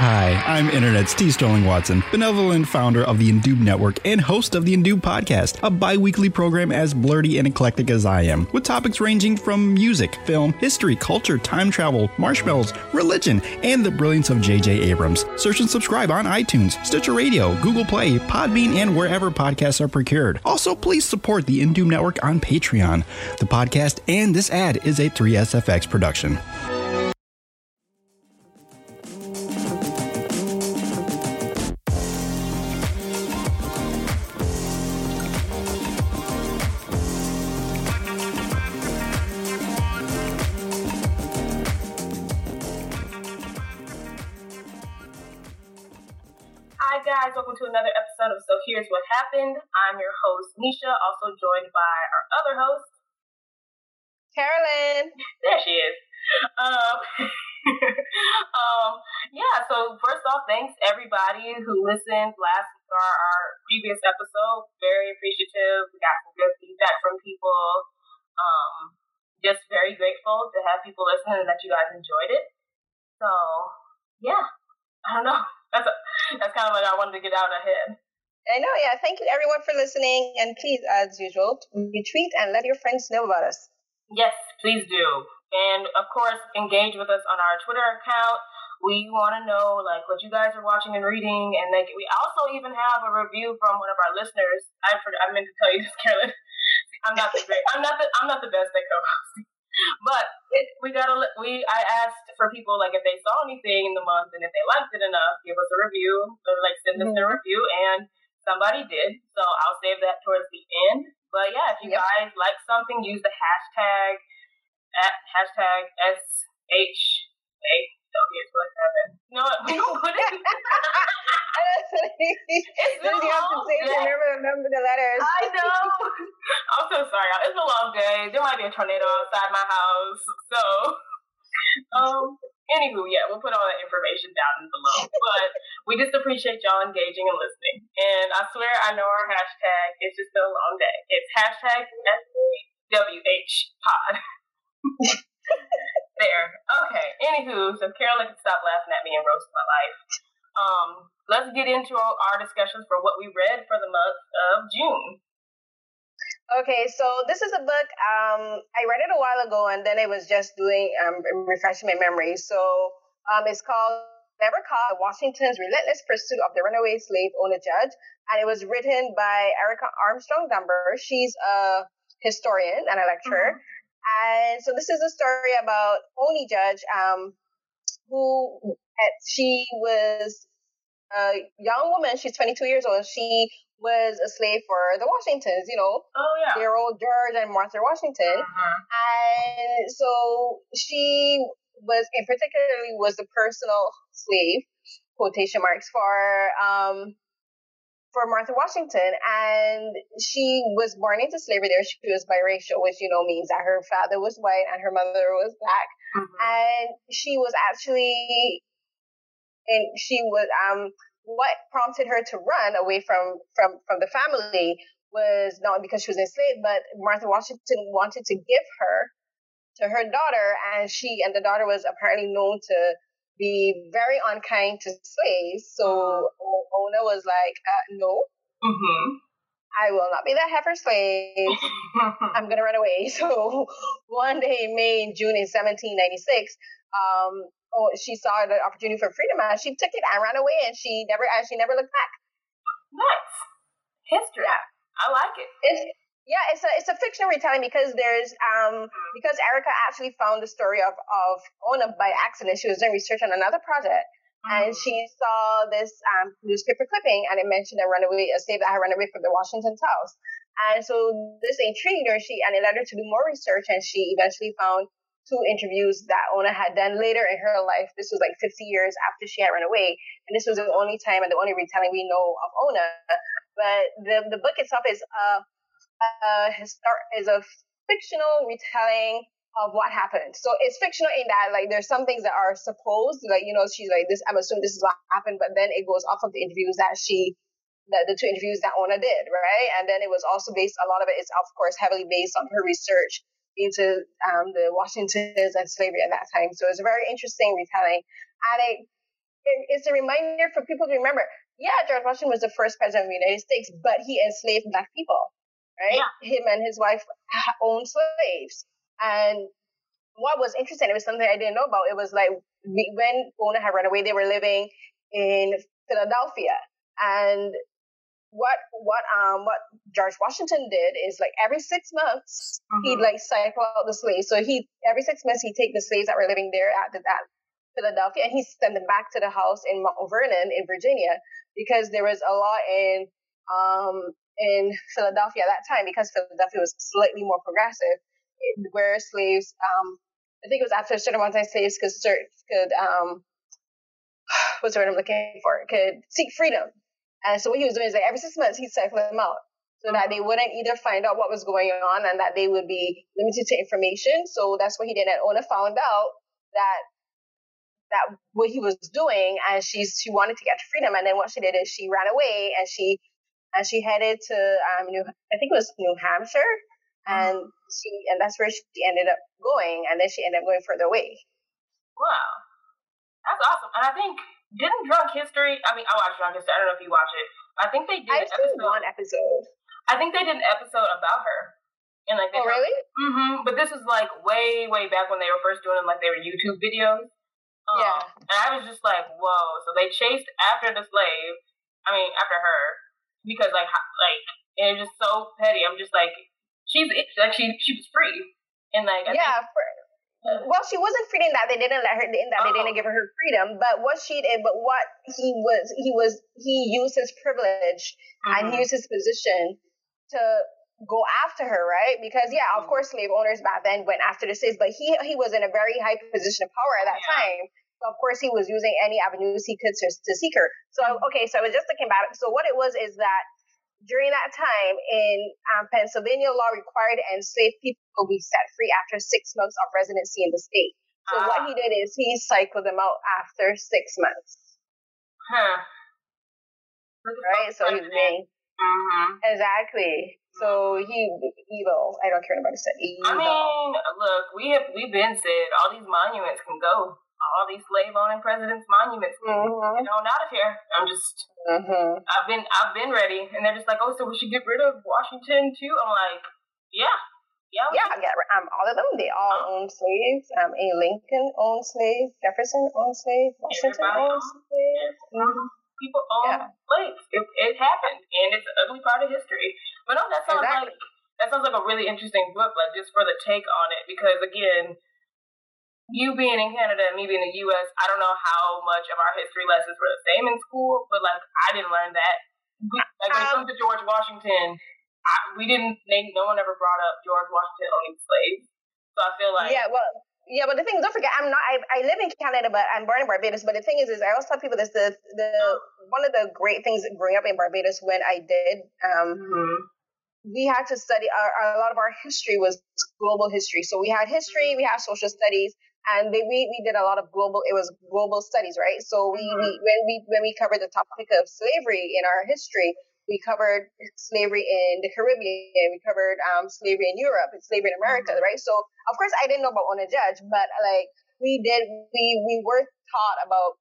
Hi, I'm Internet's T. Sterling Watson, benevolent founder of the Indube Network and host of the Indube Podcast, a bi weekly program as blurty and eclectic as I am, with topics ranging from music, film, history, culture, time travel, marshmallows, religion, and the brilliance of J.J. Abrams. Search and subscribe on iTunes, Stitcher Radio, Google Play, Podbean, and wherever podcasts are procured. Also, please support the Indube Network on Patreon. The podcast and this ad is a 3SFX production. To another episode of So Here's What Happened. I'm your host Nisha, also joined by our other host, Carolyn. There she is. Um, um, yeah. So first off, thanks everybody who listened last our, our previous episode. Very appreciative. We got some good feedback from people. Um, just very grateful to have people listen and that you guys enjoyed it. So yeah, I don't know. That's a, that's kind of what I wanted to get out ahead. I know, yeah. Thank you everyone for listening, and please, as usual, retweet and let your friends know about us. Yes, please do. And of course, engage with us on our Twitter account. We want to know like what you guys are watching and reading, and like we also even have a review from one of our listeners. I forgot, I meant to tell you this, Carolyn. I'm not the great. I'm not the. I'm not the best at co-hosting. But it, we gotta. We I asked for people like if they saw anything in the month and if they liked it enough, give us a review or like send us mm-hmm. their review. And somebody did, so I'll save that towards the end. But yeah, if you yep. guys like something, use the hashtag at hashtag SH. So here's what happened. No, we don't put it. it's been you have to say to remember, remember the letters. I know. I'm so sorry. It's a long day. There might be a tornado outside my house. So, um, anywho, yeah, we'll put all that information down below. But we just appreciate y'all engaging and listening. And I swear I know our hashtag. It's just been a long day. It's hashtag SWH pod. There. Okay. Anywho, so Carolyn can stop laughing at me and roast my life. Um, let's get into our discussions for what we read for the month of June. Okay, so this is a book. Um, I read it a while ago, and then it was just doing um, refreshing my memory. So um, it's called Never Caught: Washington's Relentless Pursuit of the Runaway Slave Ona Judge, and it was written by Erica Armstrong Dunbar. She's a historian and a lecturer. Mm-hmm. And so this is a story about Ona Judge, um, who she was a young woman. She's 22 years old. She was a slave for the Washingtons, you know, oh yeah, their old George and Martha Washington. Uh-huh. And so she was, in particularly, was the personal slave, quotation marks, for um, for Martha Washington, and she was born into slavery there. She was biracial, which you know means that her father was white and her mother was black, mm-hmm. and she was actually, and she was um what prompted her to run away from from from the family was not because she was enslaved, but Martha Washington wanted to give her to her daughter, and she and the daughter was apparently known to be very unkind to slaves. So uh-huh. Was like, uh, no. Mm-hmm. I will not be that heifer slave. I'm gonna run away. So one day in May and June in 1796, um, oh, she saw the opportunity for freedom and she took it and ran away and she never and she never looked back. Nice history. Yeah. I like it. It's yeah, it's a it's a fictional retelling because there's um because Erica actually found the story of of Ona by accident. She was doing research on another project. Mm-hmm. And she saw this um, newspaper clipping, and it mentioned a runaway, a slave that had run away from the Washington's house. And so this intrigued her. She and it led her to do more research, and she eventually found two interviews that Ona had done later in her life. This was like 50 years after she had run away, and this was the only time and the only retelling we know of Ona. But the the book itself is uh, uh, histor- is a fictional retelling of what happened. So it's fictional in that like there's some things that are supposed, like you know, she's like this. I'm assuming this is what happened, but then it goes off of the interviews that she, the, the two interviews that Ona did, right? And then it was also based. A lot of it is of course heavily based on her research into um, the Washingtons and slavery at that time. So it's a very interesting retelling, and it, it, it's a reminder for people to remember. Yeah, George Washington was the first president of the United States, but he enslaved black people, right? Yeah. Him and his wife owned slaves, and what was interesting, it was something I didn't know about. It was like when Ona had run away, they were living in Philadelphia, and what what um what George Washington did is like every six months mm-hmm. he'd like cycle out the slaves. So he every six months he'd take the slaves that were living there at the that Philadelphia and he send them back to the house in Mount Vernon in Virginia because there was a law in um in Philadelphia at that time because Philadelphia was slightly more progressive where slaves um I think it was after a certain amount of time slaves could search, could um what's the word I'm looking for could seek freedom and so what he was doing is like every six months he'd cycle them out so that they wouldn't either find out what was going on and that they would be limited to information. So that's what he did. And Ona found out that that what he was doing and she's she wanted to get to freedom and then what she did is she ran away and she and she headed to um New I think it was New Hampshire and she and that's where she ended up going and then she ended up going further away. Wow. That's awesome. And I think didn't Drunk History? I mean, I watched Drunk History. I don't know if you watch it. I think they did. I've seen one episode. I think they did an episode about her. And like, oh really? Mm-hmm. But this is like way, way back when they were first doing like they were YouTube videos. Um, yeah. And I was just like, whoa. So they chased after the slave. I mean, after her because like, like, and it's just so petty. I'm just like, she's like she she was free. And like, I yeah, think, for, well, she wasn't free in that they didn't let her in that they didn't oh. give her her freedom, but what she did, but what he was, he was, he used his privilege mm-hmm. and he used his position to go after her, right? Because yeah, of mm-hmm. course, slave owners back then went after the slaves, but he he was in a very high position of power at that yeah. time. Of course, he was using any avenues he could to, to seek her. So okay, so I was just thinking about it. So what it was is that during that time in um, Pennsylvania, law required enslaved people be set free after six months of residency in the state. So what he did is he cycled them out after six months. Huh. Right? So he's being. Mm-hmm. Exactly. So he evil. I don't care about it. Evil. I mean, look, we have we've been said all these monuments can go all these slave owning presidents' monuments. Mm-hmm. You know, out of here. I'm just mm-hmm. I've been I've been ready, and they're just like, oh, so we should get rid of Washington too. I'm like, yeah. Yeah, yeah, yeah. Um, all of them, they all uh-huh. own slaves. Um, a Lincoln owned slaves. Jefferson owned slaves. Washington owned slave. Mm-hmm. People own yeah. slaves. It, it happened, and it's an ugly part of history. But no, that sounds exactly. like that sounds like a really interesting book, like just for the take on it, because again, you being in Canada and me being in the U.S., I don't know how much of our history lessons were the same in school, but like I didn't learn that. Like when it comes to George Washington, I, we didn't. They, no one ever brought up George Washington owning slaves. So I feel like yeah, well. Yeah, but the thing, don't forget, I'm not. I, I live in Canada, but I'm born in Barbados. But the thing is, is I always tell people this: the the one of the great things growing up in Barbados when I did, um, mm-hmm. we had to study. Our, a lot of our history was global history. So we had history, we had social studies, and they, we we did a lot of global it was global studies right so we, mm-hmm. we when we when we covered the topic of slavery in our history we covered slavery in the Caribbean we covered um, slavery in Europe and slavery in America mm-hmm. right so of course I didn't know about Ona Judge but like we did we we were taught about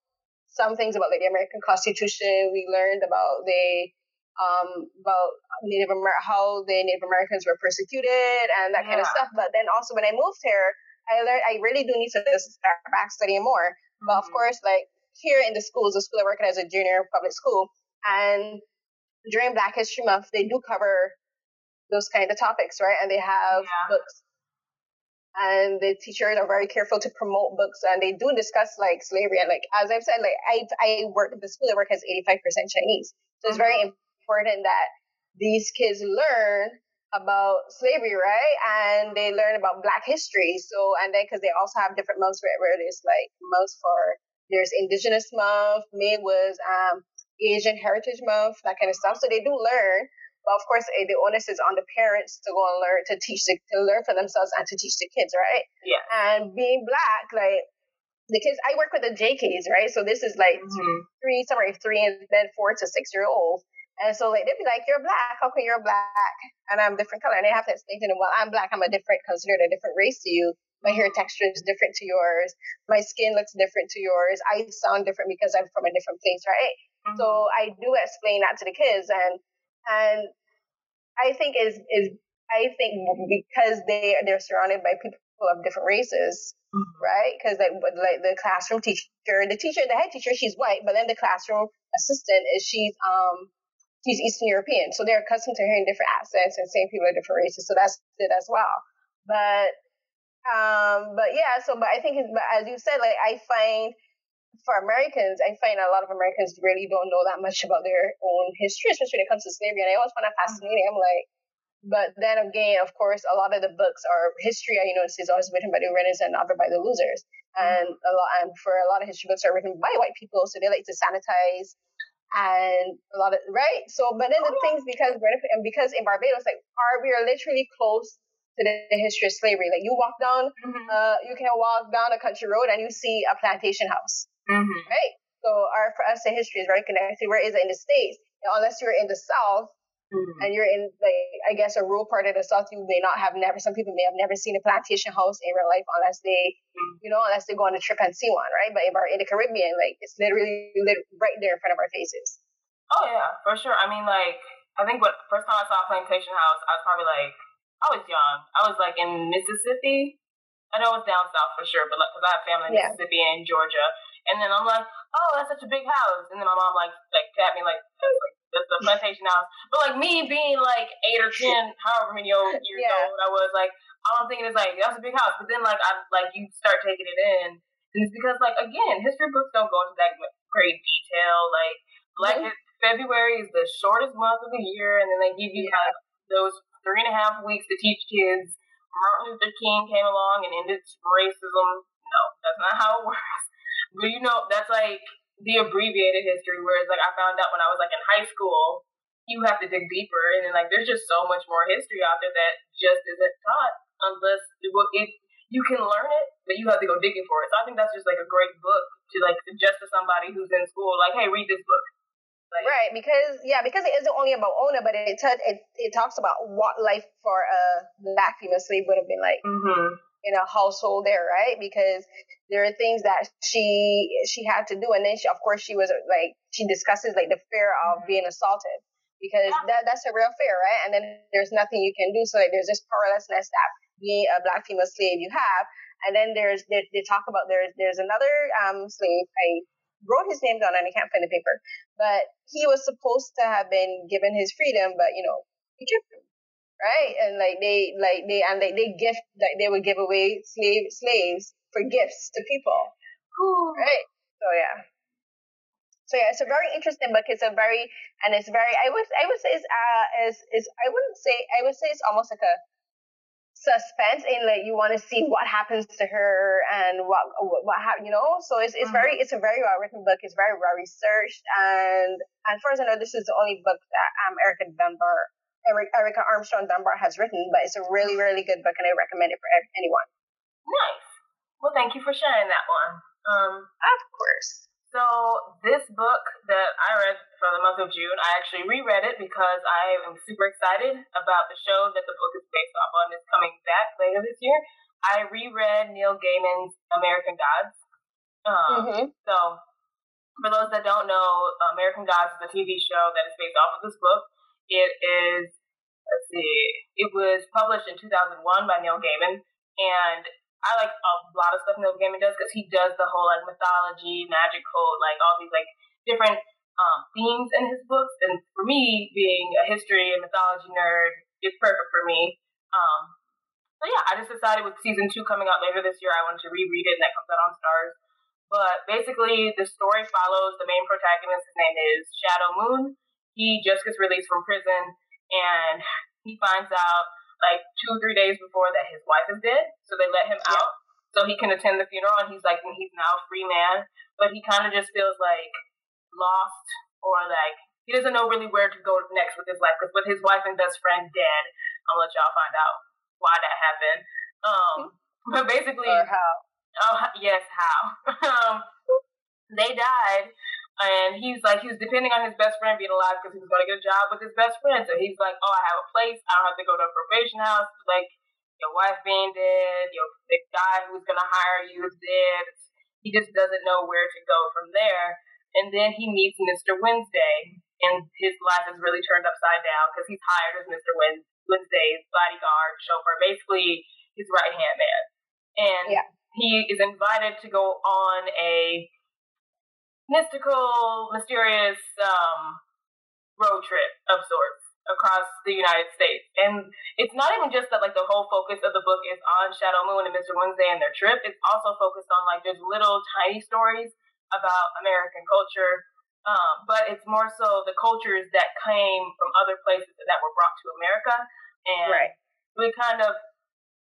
some things about like the American Constitution we learned about the um, about Native Amer- how the Native Americans were persecuted and that yeah. kind of stuff. But then also when I moved here, I learned I really do need to start back studying more. Mm-hmm. But of mm-hmm. course, like here in the schools, the school I work at as a junior public school, and during Black History Month, they do cover those kind of topics, right? And they have yeah. books. And the teachers are very careful to promote books, and they do discuss like slavery. And like as I've said, like I I work the school I work has eighty five percent Chinese, so mm-hmm. it's very mm-hmm. important that these kids learn about slavery, right? And they learn about Black history. So, and then because they also have different months where, where there's like months for there's Indigenous month, May was um, Asian Heritage Month, that kind of stuff. So they do learn, but of course, eh, the onus is on the parents to go and learn to teach the, to learn for themselves and to teach the kids, right? Yeah. And being Black, like the kids, I work with the JKs, right? So this is like mm-hmm. three, somewhere three, and then four to six year olds And so like they'd be like, "You're black. How come you're black?" And I'm different color. And they have to explain to them, "Well, I'm black. I'm a different, considered a different race to you. My hair texture is different to yours. My skin looks different to yours. I sound different because I'm from a different place, right?" Mm-hmm. So I do explain that to the kids, and and I think is is I think because they they're surrounded by people of different races, mm-hmm. right? Because like, like the classroom teacher, the teacher, the head teacher, she's white, but then the classroom assistant is she's um she's Eastern European, so they're accustomed to hearing different accents and seeing people of different races. So that's it as well. But um, but yeah, so but I think but as you said, like I find for Americans, I find a lot of Americans really don't know that much about their own history, especially when it comes to slavery. And I always find that fascinating. I'm like, but then again, of course, a lot of the books are history. You know, it's always written by the winners and not by the losers. And a lot, and for a lot of history books are written by white people, so they like to sanitize and a lot of right. So, but then the things because and because in Barbados, like, are we are literally close to the, the history of slavery. Like you walk down, mm-hmm. uh, you can walk down a country road and you see a plantation house, mm-hmm. right? So our for us, the history is very connected. Where is it in the states, unless you're in the South, Mm-hmm. And you're in like I guess a rural part of the south, you may not have never. Some people may have never seen a plantation house in real life unless they, mm-hmm. you know, unless they go on a trip and see one, right? But in, in the Caribbean, like it's literally right there in front of our faces. Oh yeah, for sure. I mean, like I think what first time I saw a plantation house, I was probably like I was young. I was like in Mississippi. I know it's down south for sure, but like because I have family in yeah. Mississippi and Georgia, and then I'm like, oh, that's such a big house, and then my mom like like tapped me like the, the plantation house. But like me being like eight or ten, however many old years yeah. old I was, like all I'm thinking is like that's a big house. But then like I like you start taking it in, and it's because like again, history books don't go into that great detail. Like Black mm-hmm. February is the shortest month of the year, and then they give you yeah. like those three and a half weeks to teach kids. Martin Luther King came along and ended racism. No, that's not how it works. But you know, that's like the abbreviated history, whereas like I found out when I was like in high school, you have to dig deeper, and then like there's just so much more history out there that just isn't taught unless it, it you can learn it, but you have to go digging for it. So I think that's just like a great book to like suggest to somebody who's in school, like, hey, read this book. Like, right, because yeah, because it isn't only about Ona, but it it it talks about what life for a black female slave would have been like. Mm-hmm in a household there, right? Because there are things that she she had to do, and then she, of course, she was like she discusses like the fear of being assaulted because that that's a real fear, right? And then there's nothing you can do, so like there's this powerlessness that being a black female slave you have, and then there's they, they talk about there's there's another um slave. I wrote his name down and I can't find the paper, but he was supposed to have been given his freedom, but you know he kept right? And like they like they and they, they gift like they would give away slave slaves for gifts to people. Ooh. Right? So yeah. So yeah, it's a very interesting book. It's a very and it's very I would I would say it's uh is is I wouldn't say I would say it's almost like a suspense in like you want to see what happens to her and what what, what ha- you know so it's, it's mm-hmm. very it's a very well written book it's very well researched and and far as I know this is the only book that um Erica Dunbar Erica Armstrong Dunbar has written, but it's a really, really good book, and I recommend it for anyone. Nice. Well, thank you for sharing that one. Um, of course. So this book that I read for the month of June, I actually reread it because I am super excited about the show that the book is based off on. It's coming back later this year. I reread Neil Gaiman's American Gods. Um, mm-hmm. So, for those that don't know, American Gods is a TV show that is based off of this book. It is let's see, it was published in 2001 by Neil Gaiman, and I like a lot of stuff Neil Gaiman does because he does the whole like mythology, magical, like all these like different um, themes in his books. And for me, being a history and mythology nerd, it's perfect for me. Um, so yeah, I just decided with season two coming out later this year, I wanted to reread it, and that comes out on Starz. But basically, the story follows the main protagonist. His name is Shadow Moon. He just gets released from prison and he finds out like two or three days before that his wife is dead, so they let him out so he can attend the funeral, and he's like he's now a free man, but he kind of just feels like lost or like he doesn't know really where to go next with his life because with his wife and best friend dead, I'll let y'all find out why that happened. Um, but basically, or how? Oh yes, how? um, they died and he's like, he was depending on his best friend being alive because he was going to get a job with his best friend. So he's like, oh, I have a place. I don't have to go to a probation house. Like, your wife being dead, your the guy who's going to hire you is dead. He just doesn't know where to go from there. And then he meets Mr. Wednesday, and his life is really turned upside down because he's hired as Mr. Wednesday's bodyguard, chauffeur, basically his right hand man. And yeah. he is invited to go on a mystical, mysterious um, road trip of sorts across the United States. And it's not even just that like the whole focus of the book is on Shadow Moon and Mr. Wednesday and their trip. It's also focused on like there's little tiny stories about American culture. Um, but it's more so the cultures that came from other places that were brought to America. And right. we kind of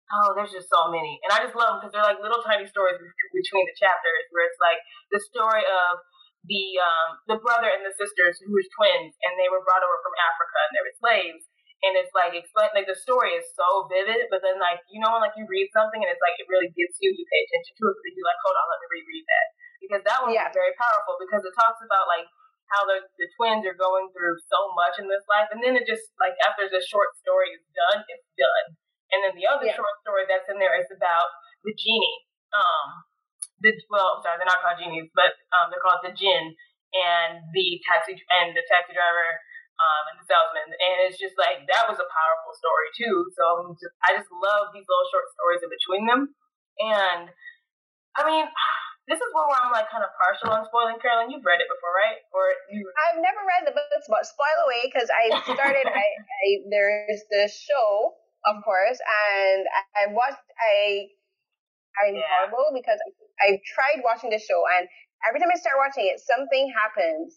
Oh, there's just so many, and I just love them because they're like little tiny stories between the chapters, where it's like the story of the um, the brother and the sisters who were twins, and they were brought over from Africa, and they were slaves. And it's like explain like the story is so vivid, but then like you know when like you read something and it's like it really gets you, you pay attention to it, but you're like, hold on, let me reread that because that one yeah. was very powerful because it talks about like how the, the twins are going through so much in this life, and then it just like after the short story is done, it's done and then the other yeah. short story that's in there is about the genie. Um, the well, sorry, they're not called genies, but um, they're called the jinn and the taxi and the taxi driver um, and the salesman. And it's just like that was a powerful story too. So I just love these little short stories in between them. And I mean, this is one where I'm like kind of partial on spoiling. Carolyn, you've read it before, right? Or you? I've never read the books, but spoil away because I started. I, I there's the show of course. And I watched, I, I'm yeah. horrible because I, I tried watching the show and every time I start watching it, something happens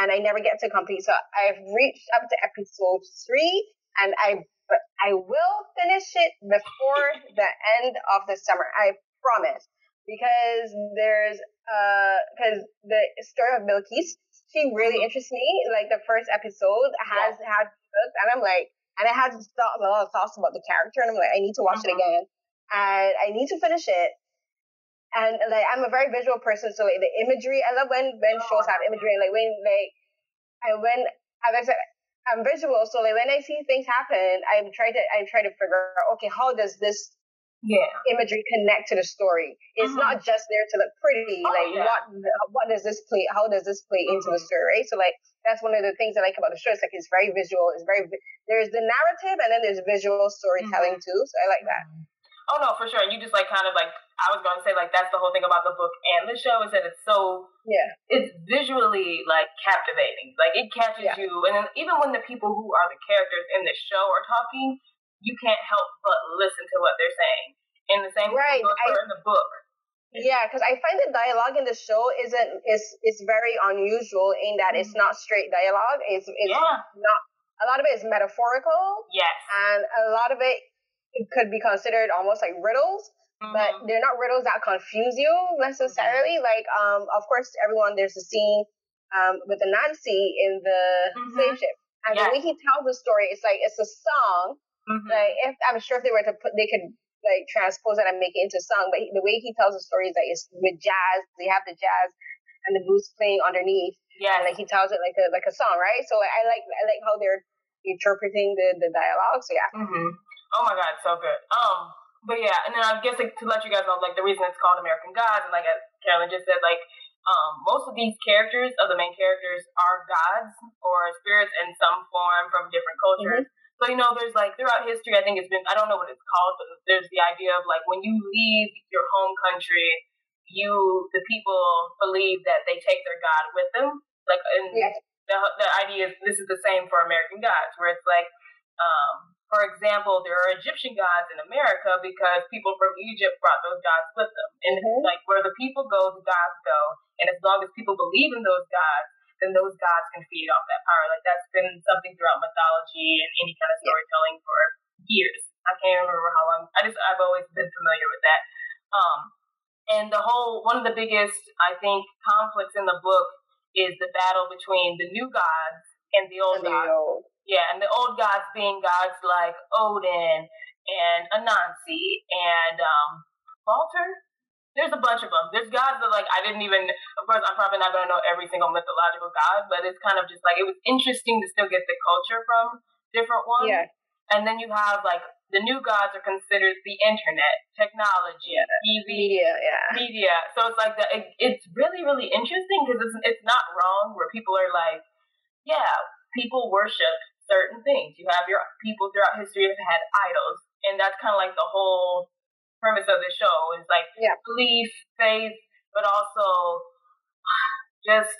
and I never get to complete. So I've reached up to episode three and I, but I will finish it before the end of the summer. I promise. Because there's, uh, because the story of Bilquis, she really mm-hmm. interests me. Like the first episode has yeah. had and I'm like, and I had thought, a lot of thoughts about the character, and I'm like, I need to watch it uh-huh. again, and I need to finish it. And like, I'm a very visual person, so like the imagery, I love when when shows have imagery, and like when like, and when as I said, I'm visual, so like when I see things happen, I'm trying to I try to figure out, okay, how does this yeah. imagery connect to the story. It's mm-hmm. not just there to look pretty. Oh, like yeah. what what does this play? How does this play mm-hmm. into the mm-hmm. story? Right. So like that's one of the things I like about the show. It's like it's very visual. It's very there's the narrative and then there's visual storytelling mm-hmm. too. So I like that. Mm-hmm. Oh no, for sure. And you just like kind of like I was going to say like that's the whole thing about the book and the show is that it's so yeah it's visually like captivating. Like it catches yeah. you, and then even when the people who are the characters in the show are talking, you can't help but listen to what they're saying. And the same right. goes for in the book. Yeah, because I find the dialogue in the show isn't is is very unusual in that it's not straight dialogue. It's it's yeah. not a lot of it is metaphorical. Yes. And a lot of it, it could be considered almost like riddles. Mm-hmm. But they're not riddles that confuse you necessarily. Mm-hmm. Like, um, of course, everyone there's a scene um, with the Nancy in the mm-hmm. slave ship, and yes. the way he tells the story, it's like it's a song, Mm-hmm. Like if I'm sure if they were to put, they could like transpose that and make it into a song. But he, the way he tells the story is like it's with jazz. They have the jazz and the blues playing underneath. Yeah. And like he tells it like a like a song, right? So I like I like how they're interpreting the the dialogue. So yeah. Mm-hmm. Oh my god, so good. Um, but yeah, and then I guess like, to let you guys know, like the reason it's called American Gods, and like Carolyn just said, like um, most of these characters, of the main characters, are gods or spirits in some form from different cultures. Mm-hmm. So, you know, there's like throughout history, I think it's been, I don't know what it's called, but there's the idea of like when you leave your home country, you, the people believe that they take their God with them. Like, and yeah. the, the idea is this is the same for American gods, where it's like, um, for example, there are Egyptian gods in America because people from Egypt brought those gods with them. And mm-hmm. like where the people go, the gods go. And as long as people believe in those gods, then those gods can feed off that power. Like that's been something throughout mythology and any kind of storytelling for years. I can't remember how long. I just I've always been familiar with that. Um, and the whole one of the biggest I think conflicts in the book is the battle between the new gods and the old and gods. The old. Yeah, and the old gods being gods like Odin and Anansi and um, Balder there's a bunch of them. There's gods that like I didn't even Of course, I'm probably not going to know every single mythological god, but it's kind of just like it was interesting to still get the culture from different ones. Yeah. And then you have like the new gods are considered the internet, technology, yeah. TV, media, yeah, media. So it's like the, it, it's really really interesting because it's it's not wrong where people are like, yeah, people worship certain things. You have your people throughout history have had idols, and that's kind of like the whole premise of the show is like yeah. belief, faith, but also just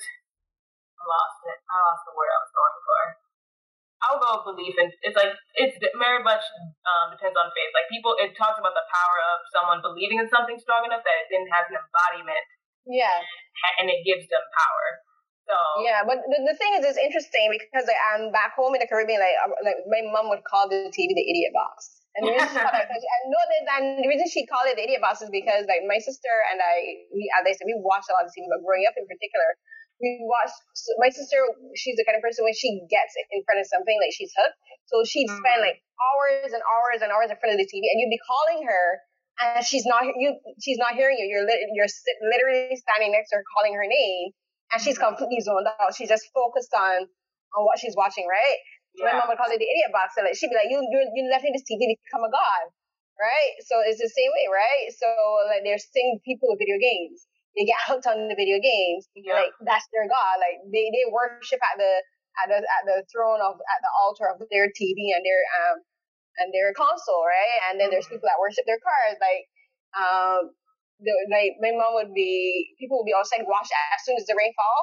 I lost it. I lost the word I was going for. I'll go with belief, and it's like it's very much um, depends on faith. Like people, it talks about the power of someone believing in something strong enough that it then has an embodiment. Yeah, and it gives them power. So yeah, but the, the thing is, it's interesting because like, I'm back home in the Caribbean. Like, like my mom would call the TV the idiot box. And the reason, I know that, and the reason she called it the idiot box is because like my sister and I, we, as I said, we watched a lot of TV, but growing up in particular, we watch my sister she's the kind of person when she gets in front of something like she's hooked so she'd mm-hmm. spend like hours and hours and hours in front of the tv and you'd be calling her and she's not you she's not hearing you you're li- you're literally standing next to her calling her name and she's mm-hmm. completely zoned out she's just focused on on what she's watching right so yeah. my mom would call it the idiot box like she'd be like you you you left me this tv to become a god right so it's the same way right so like there's same people with video games they get hooked on the video games. Yeah. Like that's their god. Like they, they worship at the at the at the throne of at the altar of their TV and their um and their console, right? And then there's mm-hmm. people that worship their cars. Like um the, like my mom would be people would be outside wash as soon as the rain fall.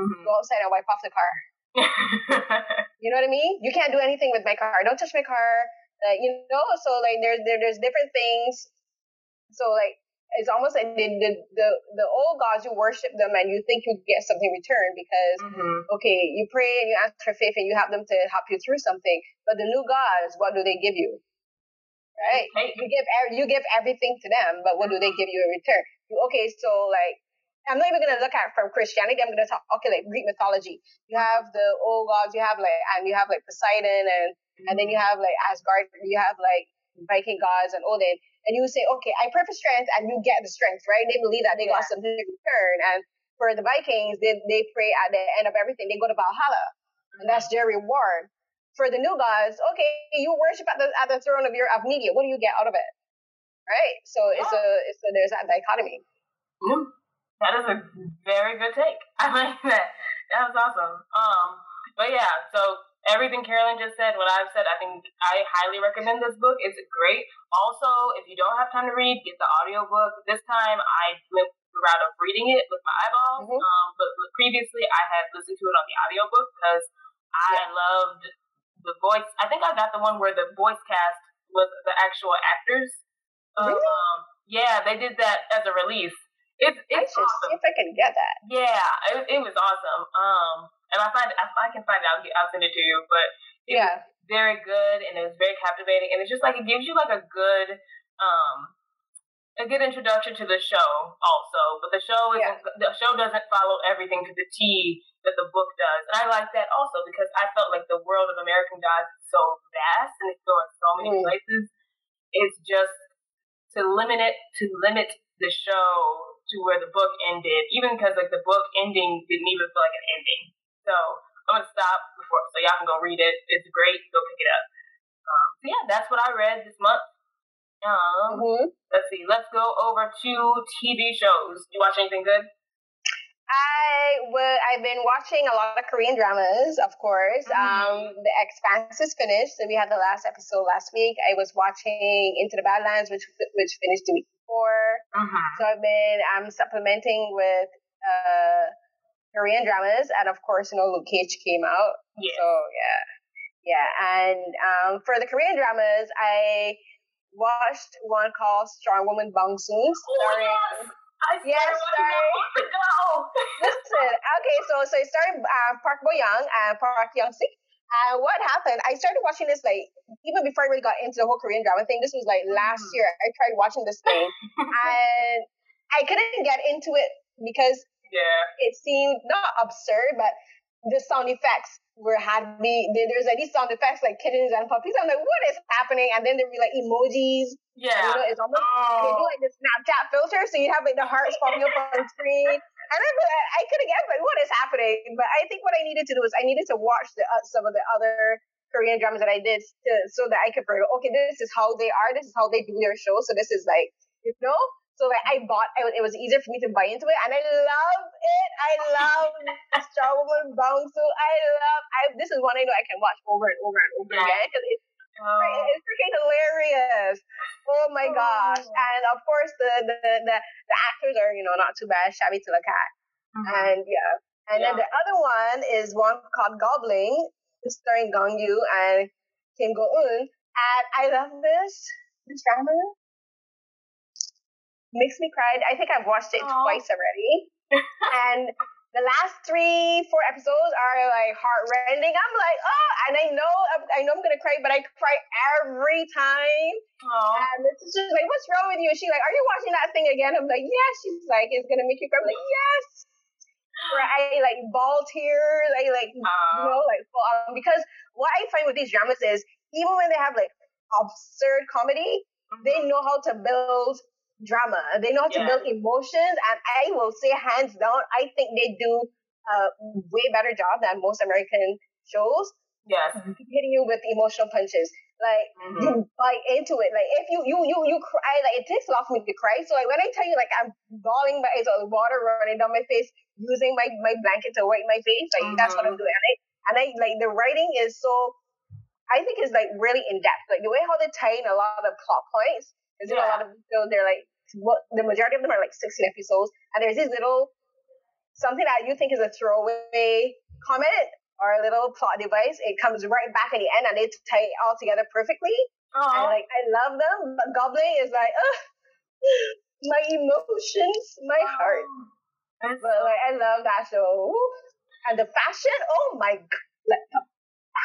Mm-hmm. Go outside and wipe off the car. you know what I mean? You can't do anything with my car. Don't touch my car. Like you know, so like there's there, there's different things. So like it's almost like the, the, the, the old gods, you worship them and you think you get something returned because, mm-hmm. okay, you pray and you ask for faith and you have them to help you through something. But the new gods, what do they give you? Right? You give, you give everything to them, but what do they give you in return? Okay, so like, I'm not even gonna look at from Christianity. I'm gonna talk okay, like Greek mythology. You have the old gods. You have like and you have like Poseidon and mm-hmm. and then you have like Asgard. You have like Viking gods and Odin and you say, okay, I pray for strength, and you get the strength, right? They believe that they yeah. got something in return. And for the Vikings, they, they pray at the end of everything. They go to Valhalla, and that's their reward. For the new gods, okay, you worship at the at the throne of your of media. What do you get out of it? Right? So yeah. it's a it's a there's that dichotomy. Mm, that is a very good take. I like that. That was awesome. Um, but yeah, so everything Carolyn just said, what I've said, I think I highly recommend this book. It's great. Also, if you don't have time to read, get the audiobook. This time I went the route of reading it with my eyeballs. Mm-hmm. Um, but previously I had listened to it on the audiobook because I yeah. loved the voice. I think I got the one where the voice cast was the actual actors. Really? Um, yeah, they did that as a release. It's it's I awesome. see if I can get that. Yeah, it, it was awesome. Um, and I find if I can find it, I'll, I'll send it to you. But yeah, very good, and it was very captivating, and it's just like it gives you like a good um a good introduction to the show also. But the show is yeah. the show doesn't follow everything to the T that the book does, and I like that also because I felt like the world of American Gods is so vast and it's going so many mm. places. It's just to limit it to limit the show to where the book ended, even because like the book ending didn't even feel like an ending. So I'm gonna stop before so y'all can go read it. It's great. Go pick it up. Um, so yeah, that's what I read this month. Um, mm-hmm. Let's see. Let's go over to TV shows. You watch anything good? I would. I've been watching a lot of Korean dramas, of course. Mm-hmm. Um, the Expanse is finished, so we had the last episode last week. I was watching Into the Badlands, which which finished the week before. Mm-hmm. So I've been. I'm supplementing with uh, Korean dramas, and of course, you know, Luke Cage came out. Yeah. So yeah, yeah. And um, for the Korean dramas, I watched one called Strong Woman Bong Soon, starring. Oh, yes. I yes, sorry. Listen, okay, so so it started uh, Park Bo Young and Park Hyung Sik. And what happened? I started watching this like even before I really got into the whole Korean drama thing. This was like last mm. year. I tried watching this thing, and I couldn't get into it because yeah, it seemed not absurd, but the sound effects were had me. There's like these sound effects like kittens and puppies. I'm like, what is happening? And then there'd be like emojis. Yeah. You know, it's almost oh. they do like the Snapchat filter, so you have like the hearts popping up on the screen. And I, I couldn't get like what is happening. But I think what I needed to do is I needed to watch the uh, some of the other Korean dramas that I did to, so that I could figure, okay, this is how they are, this is how they do their show. So this is like, you know, so like I bought, it was easier for me to buy into it, and I love it. I love Star Woman Bong Soon. I love. I this is one I know I can watch over and over and over yeah. again because it's Oh. It's freaking hilarious. Oh my oh. gosh. And of course the, the, the, the, actors are, you know, not too bad. Shabby to look at. Mm-hmm. And yeah. And yeah. then the other one is one called Goblin, starring Gong Yu and Kim Go Eun. And I love this, this drama. Makes me cry. I think I've watched it Aww. twice already. and the last three, four episodes are like heartrending. I'm like, oh, and I know, I know I'm gonna cry, but I cry every time. Aww. And it's just like, what's wrong with you? She's like, are you watching that thing again? I'm like, yes. She's like, it's gonna make you cry. I'm like, yes. Where I like ball tears, I like, Aww. you know, like um, because what I find with these dramas is even when they have like absurd comedy, mm-hmm. they know how to build drama. They know how to yeah. build emotions, and I will say hands down, I think they do a way better job than most American shows. Yes, hitting you with emotional punches. Like mm-hmm. you bite into it. Like if you you you you cry, like it takes a lot for me to cry. So like when I tell you, like I'm bawling my eyes, or water running down my face, using my my blanket to wipe my face, like mm-hmm. that's what I'm mm-hmm. doing. And I, and I like the writing is so. I think is like really in depth. Like the way how they tie in a lot of plot points there's yeah. a lot of shows. They're like what the majority of them are like 16 episodes, and there's these little something that you think is a throwaway comment or a little plot device. It comes right back at the end, and they tie it all together perfectly. Aww. And like I love them, but Goblin is like, ugh, my emotions, my Aww. heart. But like I love that show. And the fashion, oh my god.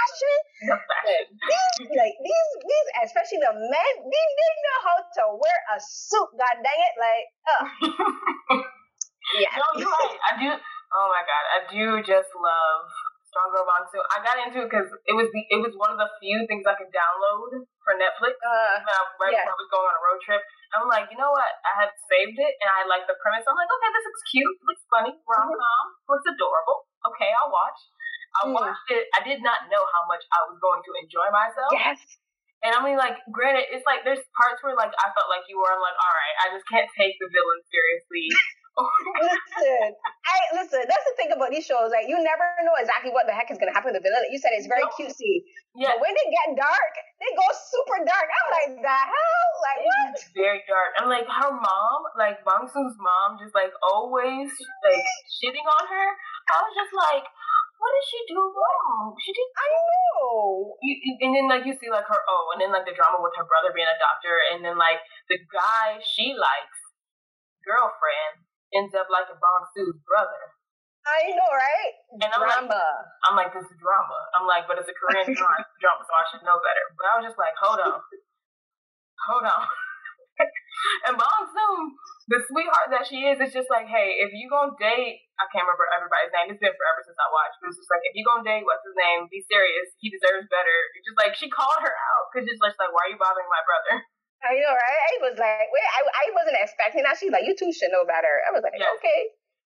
Fashion. The fashion. These, like these, these, especially the men, they, they know how to wear a suit. God dang it! Like, uh. yeah. No, you're right. I do. Oh my god, I do just love Strong Girl Bong Soon. I got into it because it was the it was one of the few things I could download for Netflix. Uh, right yeah. before I was going on a road trip. I'm like, you know what? I had saved it and I like the premise. I'm like, okay, this looks cute, looks funny, rom com, mm-hmm. looks adorable. Okay, I'll watch. I mm. watched it. I did not know how much I was going to enjoy myself. Yes. And I mean, like, granted, it's like there's parts where like I felt like you were. I'm like, all right, I just can't take the villain seriously. listen, I listen. That's the thing about these shows. Like, you never know exactly what the heck is going to happen to the villain. Like you said it's very no. cutesy. Yeah. But when they get dark, they go super dark. I'm like, the hell? Like, what? It's very dark. I'm like, her mom, like Soon's mom, just like always like shitting on her. I was just like, what did she do wrong? She did. I know. You, and then like you see like her oh, and then like the drama with her brother being a doctor, and then like the guy she likes, girlfriend, ends up like a Bong Soon's brother. I know, right? And I'm drama. Like, I'm like, this is drama. I'm like, but it's a Korean drama, so I should know better. But I was just like, hold on, hold on. and Bong Soon, the sweetheart that she is, is just like, hey, if you gonna date, I can't remember everybody's name. It's been forever since I watched. But it's just like, if you gonna date, what's his name? Be serious. He deserves better. It's just like she called her out because just like, why are you bothering my brother? I know, right? I was like, wait, I, I wasn't expecting that. She's like, you two should know better. I was like, yes. okay.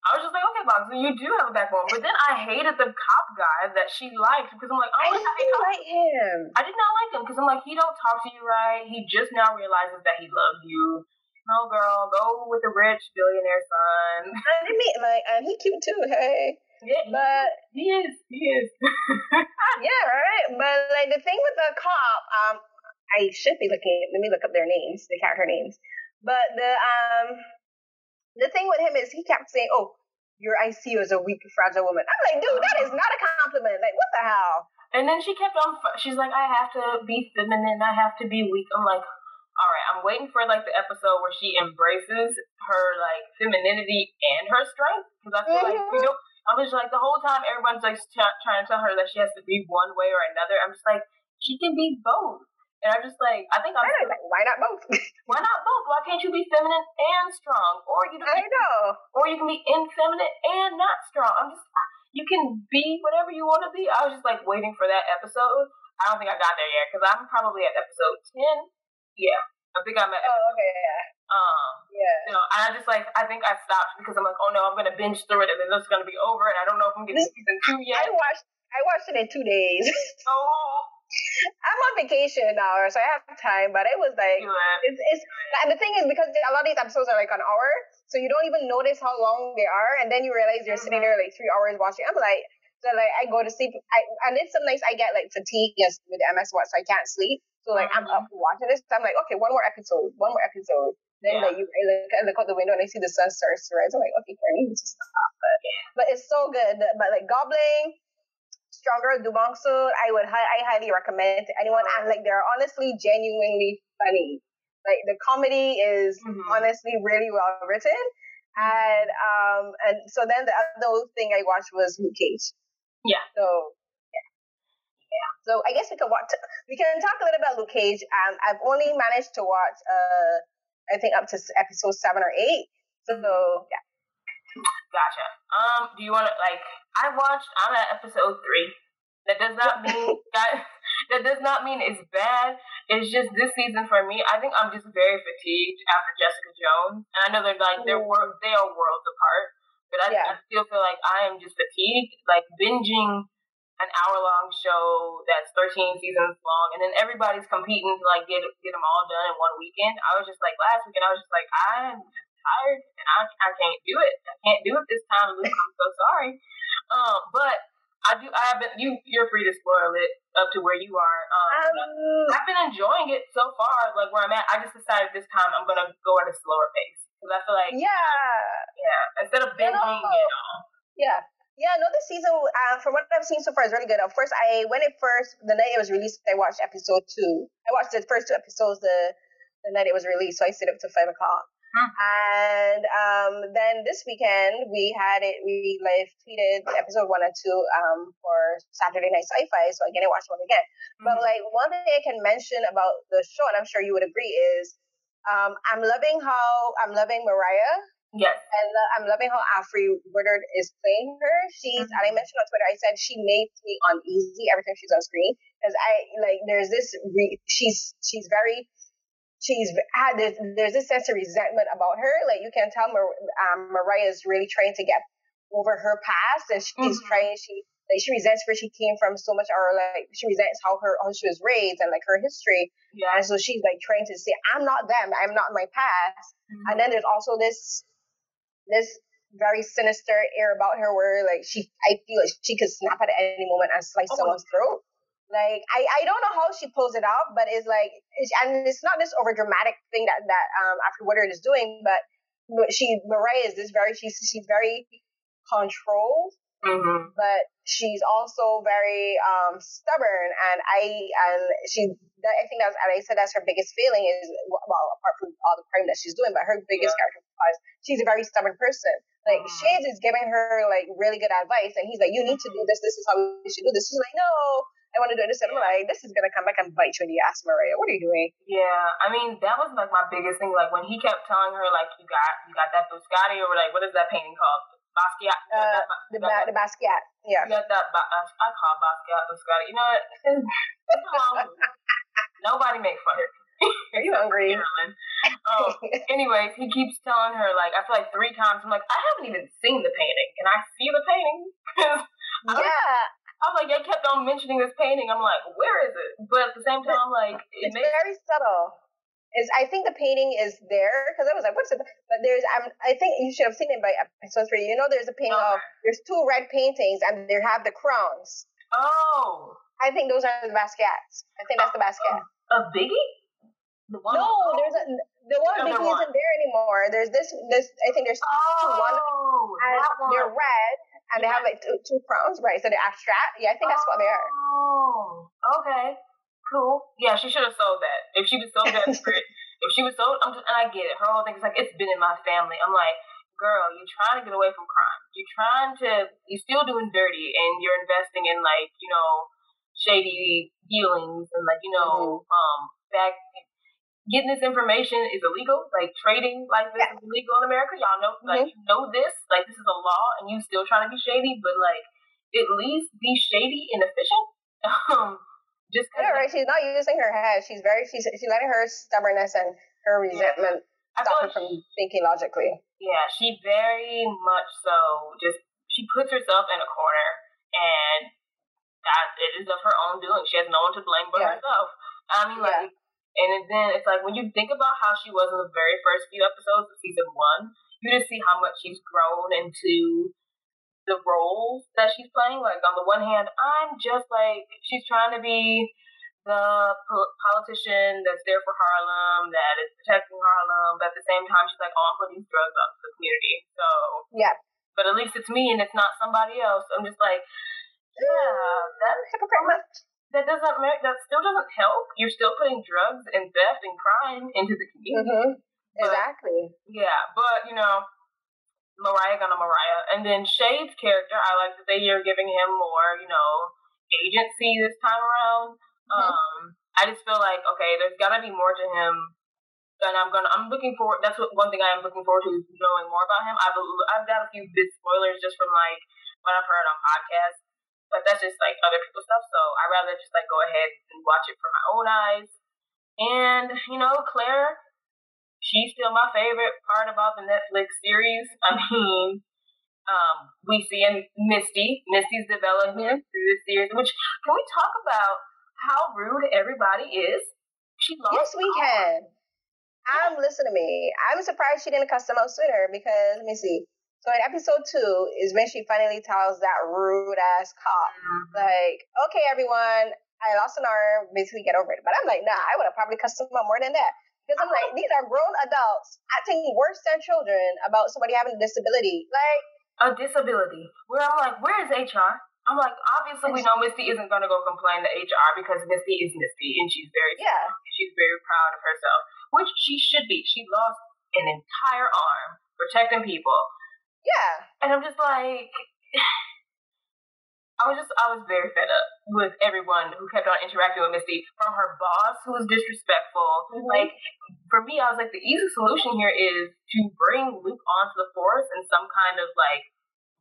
I was just like, okay, Box, so you do have a backbone. But then I hated the cop guy that she liked because I'm like, oh, I didn't like him. I did not like him because I'm like, he don't talk to you right. He just now realizes that he loves you. No, girl, go with the rich billionaire son. I mean, like, and he cute too. Hey. Yeah, but he is. He is. yeah, right. But like the thing with the cop, um, I should be looking. Let me look up their names, the character names. But the um the thing with him is he kept saying, "Oh, your ICU is a weak, fragile woman." I'm like, dude, that is not a compliment. Like, what the hell? And then she kept on. She's like, "I have to be feminine. I have to be weak." I'm like, all right, I'm waiting for like the episode where she embraces her like femininity and her strength because I feel mm-hmm. like you know. I was like the whole time everyone's like t- trying to tell her that she has to be one way or another. I'm just like she can be both. And I'm just like, I think I'm. like, why not both? why not both? Why can't you be feminine and strong? Or you can I know. Or you can be infeminine and not strong. I'm just, you can be whatever you want to be. I was just like waiting for that episode. I don't think I got there yet because I'm probably at episode ten. Yeah, I think I'm at. Oh, okay, yeah. Um, yeah. You know, I just like I think I stopped because I'm like, oh no, I'm gonna binge through it and then it's gonna be over and I don't know if I'm getting season two yet. I watched I watched it in two days. Oh. I'm on vacation now, so I have time. But it was like it's, it's and the thing is because a lot of these episodes are like an hour, so you don't even notice how long they are, and then you realize you're mm-hmm. sitting there like three hours watching. I'm like, so like I go to sleep. I and then some nights I get like fatigue just with MS Watch, so I can't sleep. So like mm-hmm. I'm up mm-hmm. watching this. So I'm like, okay, one more episode, one more episode. Then yeah. like you I look, I look out the window and I see the sun starts to rise. I'm like, okay, I need to stop. But, but it's so good. But like Goblin, Stronger, Do Bong-soon, I would I highly recommend to anyone. And like they're honestly genuinely funny. Like the comedy is mm-hmm. honestly really well written. And um and so then the other thing I watched was Luke Cage. Yeah. So yeah. Yeah. So I guess we can watch we can talk a little about Luke Cage. Um I've only managed to watch uh I think up to episode seven or eight. So yeah. Gotcha. Um, do you want to like? I watched. I'm at episode three. That does not mean that. That does not mean it's bad. It's just this season for me. I think I'm just very fatigued after Jessica Jones, and I know they're like they're mm. they are worlds apart. But I, yeah. I still feel like I am just fatigued. Like binging an hour long show that's 13 seasons long, and then everybody's competing to like get get them all done in one weekend. I was just like last weekend, I was just like I'm tired and I, I can't do it. I can't do it this time, Luke. I'm so sorry. Um, but I do. I have been. You you're free to spoil it up to where you are. Um, um, I've been enjoying it so far. Like where I'm at, I just decided this time I'm gonna go at a slower pace because I feel like yeah, yeah. Instead of binging you know, it all. Yeah. Yeah, no, this season, uh, from what I've seen so far, is really good. Of course, I when it first the night it was released, I watched episode two. I watched the first two episodes the the night it was released, so I stayed up to five o'clock. And um, then this weekend we had it. We live tweeted episode one and two um, for Saturday Night Sci-Fi. So again, I watched one again. Mm-hmm. But like one thing I can mention about the show, and I'm sure you would agree, is um, I'm loving how I'm loving Mariah. Yes. And uh, I'm loving how Alfre Woodard is playing her. She's, mm-hmm. and I mentioned on Twitter, I said she makes me uneasy every time she's on screen because I like there's this. Re- she's she's very she's had this, there's this sense of resentment about her. Like you can tell Mar- um, Mariah is really trying to get over her past, and she's mm-hmm. trying. She like she resents where she came from so much, or like she resents how her how she was raised and like her history. Yeah. And so she's like trying to say, I'm not them. I'm not my past. Mm-hmm. And then there's also this this very sinister air about her where like she I feel like she could snap at any moment and slice oh someone's throat. Like I, I don't know how she pulls it off, but it's like it's, and it's not this over dramatic thing that that um Alfre Woodard is doing, but she Mariah is this very she's she's very controlled, mm-hmm. but she's also very um stubborn, and I and she I think that's and I said that's her biggest failing is well apart from all the crime that she's doing, but her biggest yeah. character was she's a very stubborn person. Like mm-hmm. Shades is giving her like really good advice, and he's like, "You need to do this. This is how you should do this." She's like, "No, I want to do this. And I'm like, this is gonna come back and bite you in the ass, Maria. What are you doing? Yeah, I mean that was like my biggest thing. Like when he kept telling her like you got you got that Buscati or like what is that painting called? Basquiat. Uh, the, the Basquiat. Yeah. You got that. Ba- uh, I call Basquiat Buscati. You know what? Nobody make fun of Are you hungry? um, anyways, he keeps telling her like I feel like three times. I'm like I haven't even seen the painting. and I see the painting? yeah. I was like, they kept on mentioning this painting. I'm like, where is it? But at the same time, I'm like, it it's makes- very subtle. Is I think the painting is there because I was like, what's it? But there's, I'm, I think you should have seen it by episode three. You know, there's a painting okay. of there's two red paintings and they have the crowns. Oh. I think those are the Basquiats. I think that's the Basquiat. A, a biggie? The one no, there's a the one Biggie one. isn't there anymore. There's this this I think there's oh, two one and one. they're red and they have like two, two crowns, right? So they're abstract. Yeah, I think that's what they are. Oh, okay, cool. Yeah, she should have sold that. If she was so desperate, if she was so, I'm just, and I get it. Her whole thing is like, it's been in my family. I'm like, girl, you're trying to get away from crime. You're trying to, you're still doing dirty, and you're investing in like, you know, shady dealings and like, you know, mm-hmm. um, back getting this information is illegal. Like trading like this yeah. is illegal in America. Y'all know, mm-hmm. like you know this. Like this is a law, and you still trying to be shady. But like at least be shady and efficient. Um, just yeah, right. She's not using her head. She's very she's she's letting her stubbornness and her resentment. Yeah. stop her from thinking logically. Yeah, she very much so just she puts herself in a corner and that it is of her own doing. She has no one to blame but yeah. herself. I mean like. And then it's like when you think about how she was in the very first few episodes of season one, you just see how much she's grown into the roles that she's playing. Like on the one hand, I'm just like she's trying to be the politician that's there for Harlem, that is protecting Harlem, but at the same time she's like, oh, I'm putting drugs to the community. So yeah, but at least it's me and it's not somebody else. I'm just like, yeah, that's hypocrite. That doesn't make that still doesn't help. You're still putting drugs and theft and crime into the community. Mm-hmm. Exactly. yeah, but you know, Mariah gonna Mariah. And then Shade's character, I like that they are giving him more, you know, agency this time around. Mm-hmm. Um, I just feel like okay, there's gotta be more to him, and I'm gonna I'm looking forward. That's what one thing I am looking forward to is knowing more about him. I've I've got a few big spoilers just from like what I've heard on podcasts, but that's just like other people's stuff. So I rather just like go ahead and watch it for my own eyes. And you know, Claire, she's still my favorite part about the Netflix series. I mean, um, we see in Misty, Misty's development mm-hmm. through the series. Which can we talk about how rude everybody is? She lost. Yes, we can. I'm listen to me. I'm surprised she didn't cuss them out sooner because let me see. So in episode two is when she finally tells that rude ass cop, mm-hmm. like, okay, everyone, I lost an arm, basically get over it. But I'm like, nah, I would have probably cussed them out more than that. Because I'm like, these are grown adults acting worse than children about somebody having a disability. Like a disability. Where I'm like, where is HR? I'm like, obviously we know Misty isn't gonna go complain to HR because Misty is Misty and she's very yeah. she's very proud of herself. Which she should be. She lost an entire arm protecting people. Yeah. And I'm just like I was just I was very fed up with everyone who kept on interacting with Misty, from her boss who was disrespectful. Mm-hmm. Like for me, I was like the easy solution here is to bring Luke onto the force in some kind of like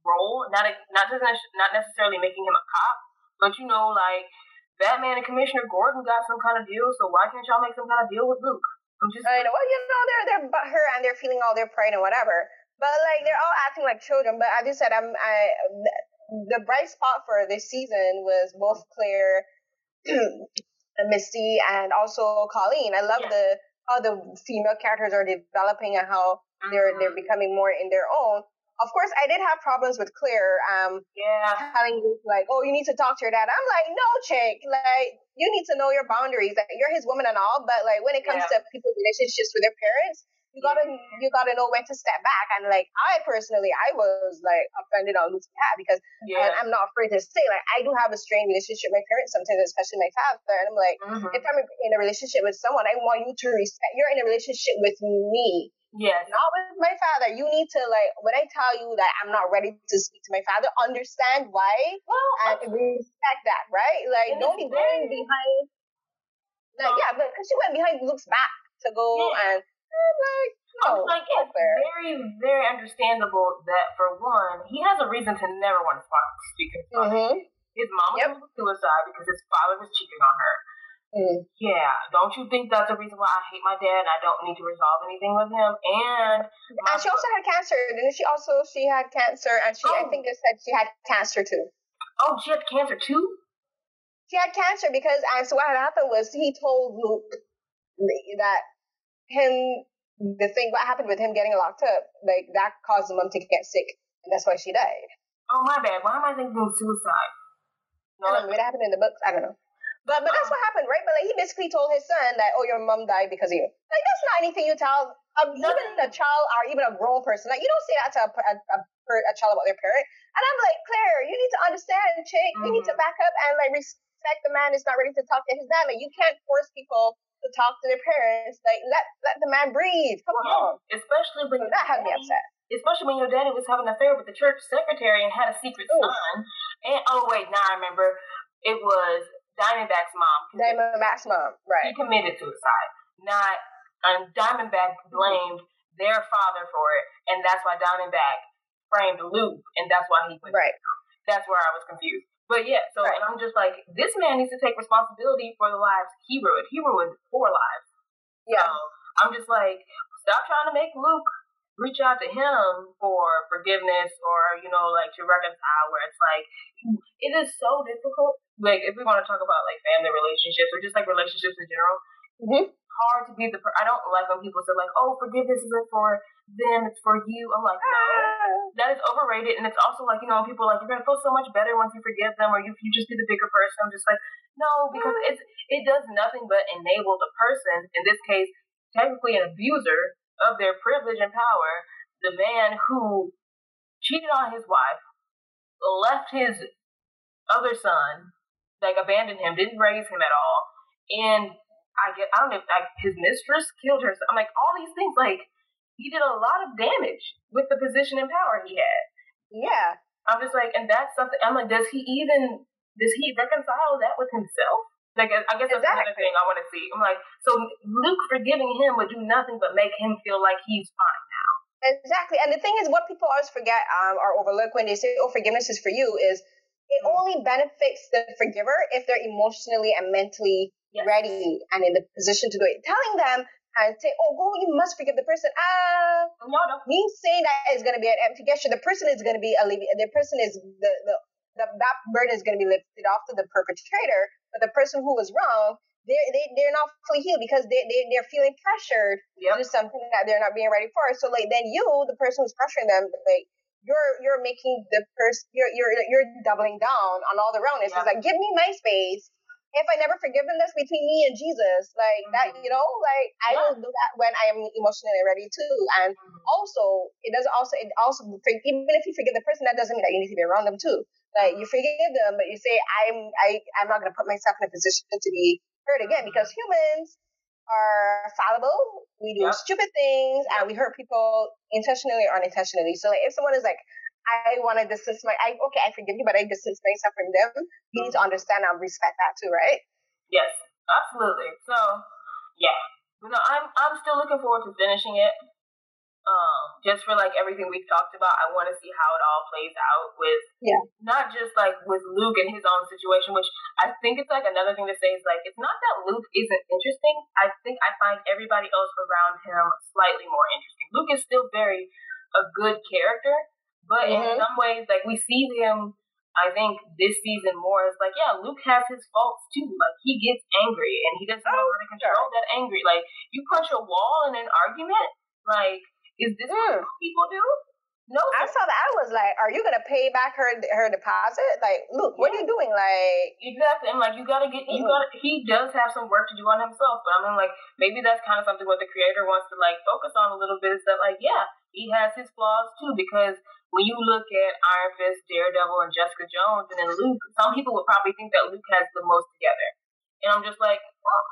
role, not a, not just not necessarily making him a cop, but you know like Batman and Commissioner Gordon got some kind of deal, so why can't y'all make some kind of deal with Luke? I'm just I know. Well, you know they're they're but her and they're feeling all their pride and whatever. But like they're all acting like children. But as you said, I'm I the bright spot for this season was both Claire, Misty, and also Colleen. I love yeah. the how the female characters are developing and how mm-hmm. they're they're mm-hmm. becoming more in their own. Of course, I did have problems with Claire. Um, yeah, having like, oh, you need to talk to your dad. I'm like, no, chick. Like, you need to know your boundaries. Like, you're his woman and all, but like when it comes yeah. to people's relationships with their parents, you gotta you gotta know when to step back. And like I personally, I was like offended on Luke's behalf because yeah. I'm not afraid to say like I do have a strained relationship with my parents sometimes, especially my father. And I'm like, mm-hmm. if I'm in a relationship with someone, I want you to respect. You're in a relationship with me. Yes. Not with my father. You need to like when I tell you that I'm not ready to speak to my father, understand why well, and respect that, right? Like don't be going behind. Like, yeah, but because she went behind Luke's back to go yeah. and like, no, was like, it's fair. very, very understandable that for one, he has a reason to never want to speak to his mm-hmm. His mom yep. committed suicide because his father was cheating on her. Mm. Yeah, don't you think that's the reason why I hate my dad and I don't need to resolve anything with him? And and she also had cancer. Didn't she also she had cancer and she oh. I think they said she had cancer too. Oh, she had cancer too? She had cancer because and so what had happened was he told Luke that him the thing what happened with him getting locked up, like that caused the mom to get sick, and that's why she died. Oh my bad. Why am I thinking of suicide? No, I don't know. What happened in the books? I don't know. But but that's what happened, right? But like he basically told his son that, oh, your mom died because of you. Like that's not anything you tell um, even a child or even a grown person. Like you don't say that to a, a, a, a child about their parent. And I'm like, Claire, you need to understand, chick. Mm-hmm. You need to mm-hmm. back up and like respect the man is not ready to talk to his dad. Like you can't force people to talk to their parents. Like let let the man breathe. Come on. Especially when so that had me upset. Especially when your daddy was having an affair with the church secretary and had a secret Ooh. son. And oh wait, now I remember it was Diamondback's mom. Diamondback's mom, right? He committed suicide. Not um, Diamondback blamed mm-hmm. their father for it, and that's why Diamondback framed Luke, and that's why he went. Right. That's where I was confused. But yeah, so right. I'm just like, this man needs to take responsibility for the lives he ruined. He ruined four lives. Yeah. So I'm just like, stop trying to make Luke reach out to him for forgiveness or you know like to reconcile where it's like it is so difficult like if we want to talk about like family relationships or just like relationships in general mm-hmm. Hard to be the per- i don't like when people say like oh forgiveness isn't for them it's for you. I'm like no. Ah. That is overrated and it's also like you know people like you're gonna feel so much better once you forgive them or you, you just be the bigger person. I'm just like no. because it's it does nothing but enable the person in this case technically an abuser of their privilege and power, the man who cheated on his wife, left his other son, like abandoned him, didn't raise him at all, and I get I don't know, like his mistress killed her. I'm like all these things, like he did a lot of damage with the position and power he had. Yeah. I'm just like, and that's something. I'm like, does he even does he reconcile that with himself? Like I guess that's exactly. another thing I want to see. I'm like, so Luke forgiving him would do nothing but make him feel like he's fine now. Exactly, and the thing is, what people always forget um, or overlook when they say, "Oh, forgiveness is for you," is it mm-hmm. only benefits the forgiver if they're emotionally and mentally yes. ready and in the position to do it. Telling them and say, "Oh, go, you must forgive the person." Ah, no, no. Me saying that is going to be an empty gesture. The person is going to be alleviated. the person is the the the, that burden is going to be lifted off to the perpetrator, but the person who was wrong, they're, they, they're not fully healed because they, they, they're feeling pressured yep. to do something that they're not being ready for. So, like, then you, the person who's pressuring them, like, you're you're making the person you're you're you're doubling down on all the wrongness. Yep. It's like give me my space. If I never forgive them, that's between me and Jesus. Like mm-hmm. that, you know, like I yeah. will do that when I am emotionally ready too. And mm-hmm. also, it doesn't also it also even if you forgive the person, that doesn't mean that you need to be around them too. Like you forgive them, but you say, I'm I I'm not gonna put myself in a position to be hurt again because humans are fallible. We do yep. stupid things and we hurt people intentionally or unintentionally. So like if someone is like, I want to distance my, I okay, I forgive you, but I distance myself from them. You need to understand and respect that too, right? Yes, absolutely. So yeah, you know, I'm I'm still looking forward to finishing it um, just for like everything we've talked about, I want to see how it all plays out with yeah. not just like with Luke and his own situation, which I think it's like another thing to say is like it's not that Luke isn't interesting. I think I find everybody else around him slightly more interesting. Luke is still very a good character, but mm-hmm. in some ways, like we see him. I think this season more is like, yeah, Luke has his faults too. Like he gets angry and he doesn't know how to control that angry. Like you punch a wall in an argument, like is this mm. what people do? No, I saw that. I was like, "Are you gonna pay back her her deposit? Like, look, what are you doing? Like, exactly. And like, you gotta get, you gotta. He does have some work to do on himself, but I mean, like, maybe that's kind of something what the creator wants to like focus on a little bit. Is that like, yeah, he has his flaws too, because when you look at Iron Fist, Daredevil, and Jessica Jones, and then Luke, some people would probably think that Luke has the most together, and I'm just like, well,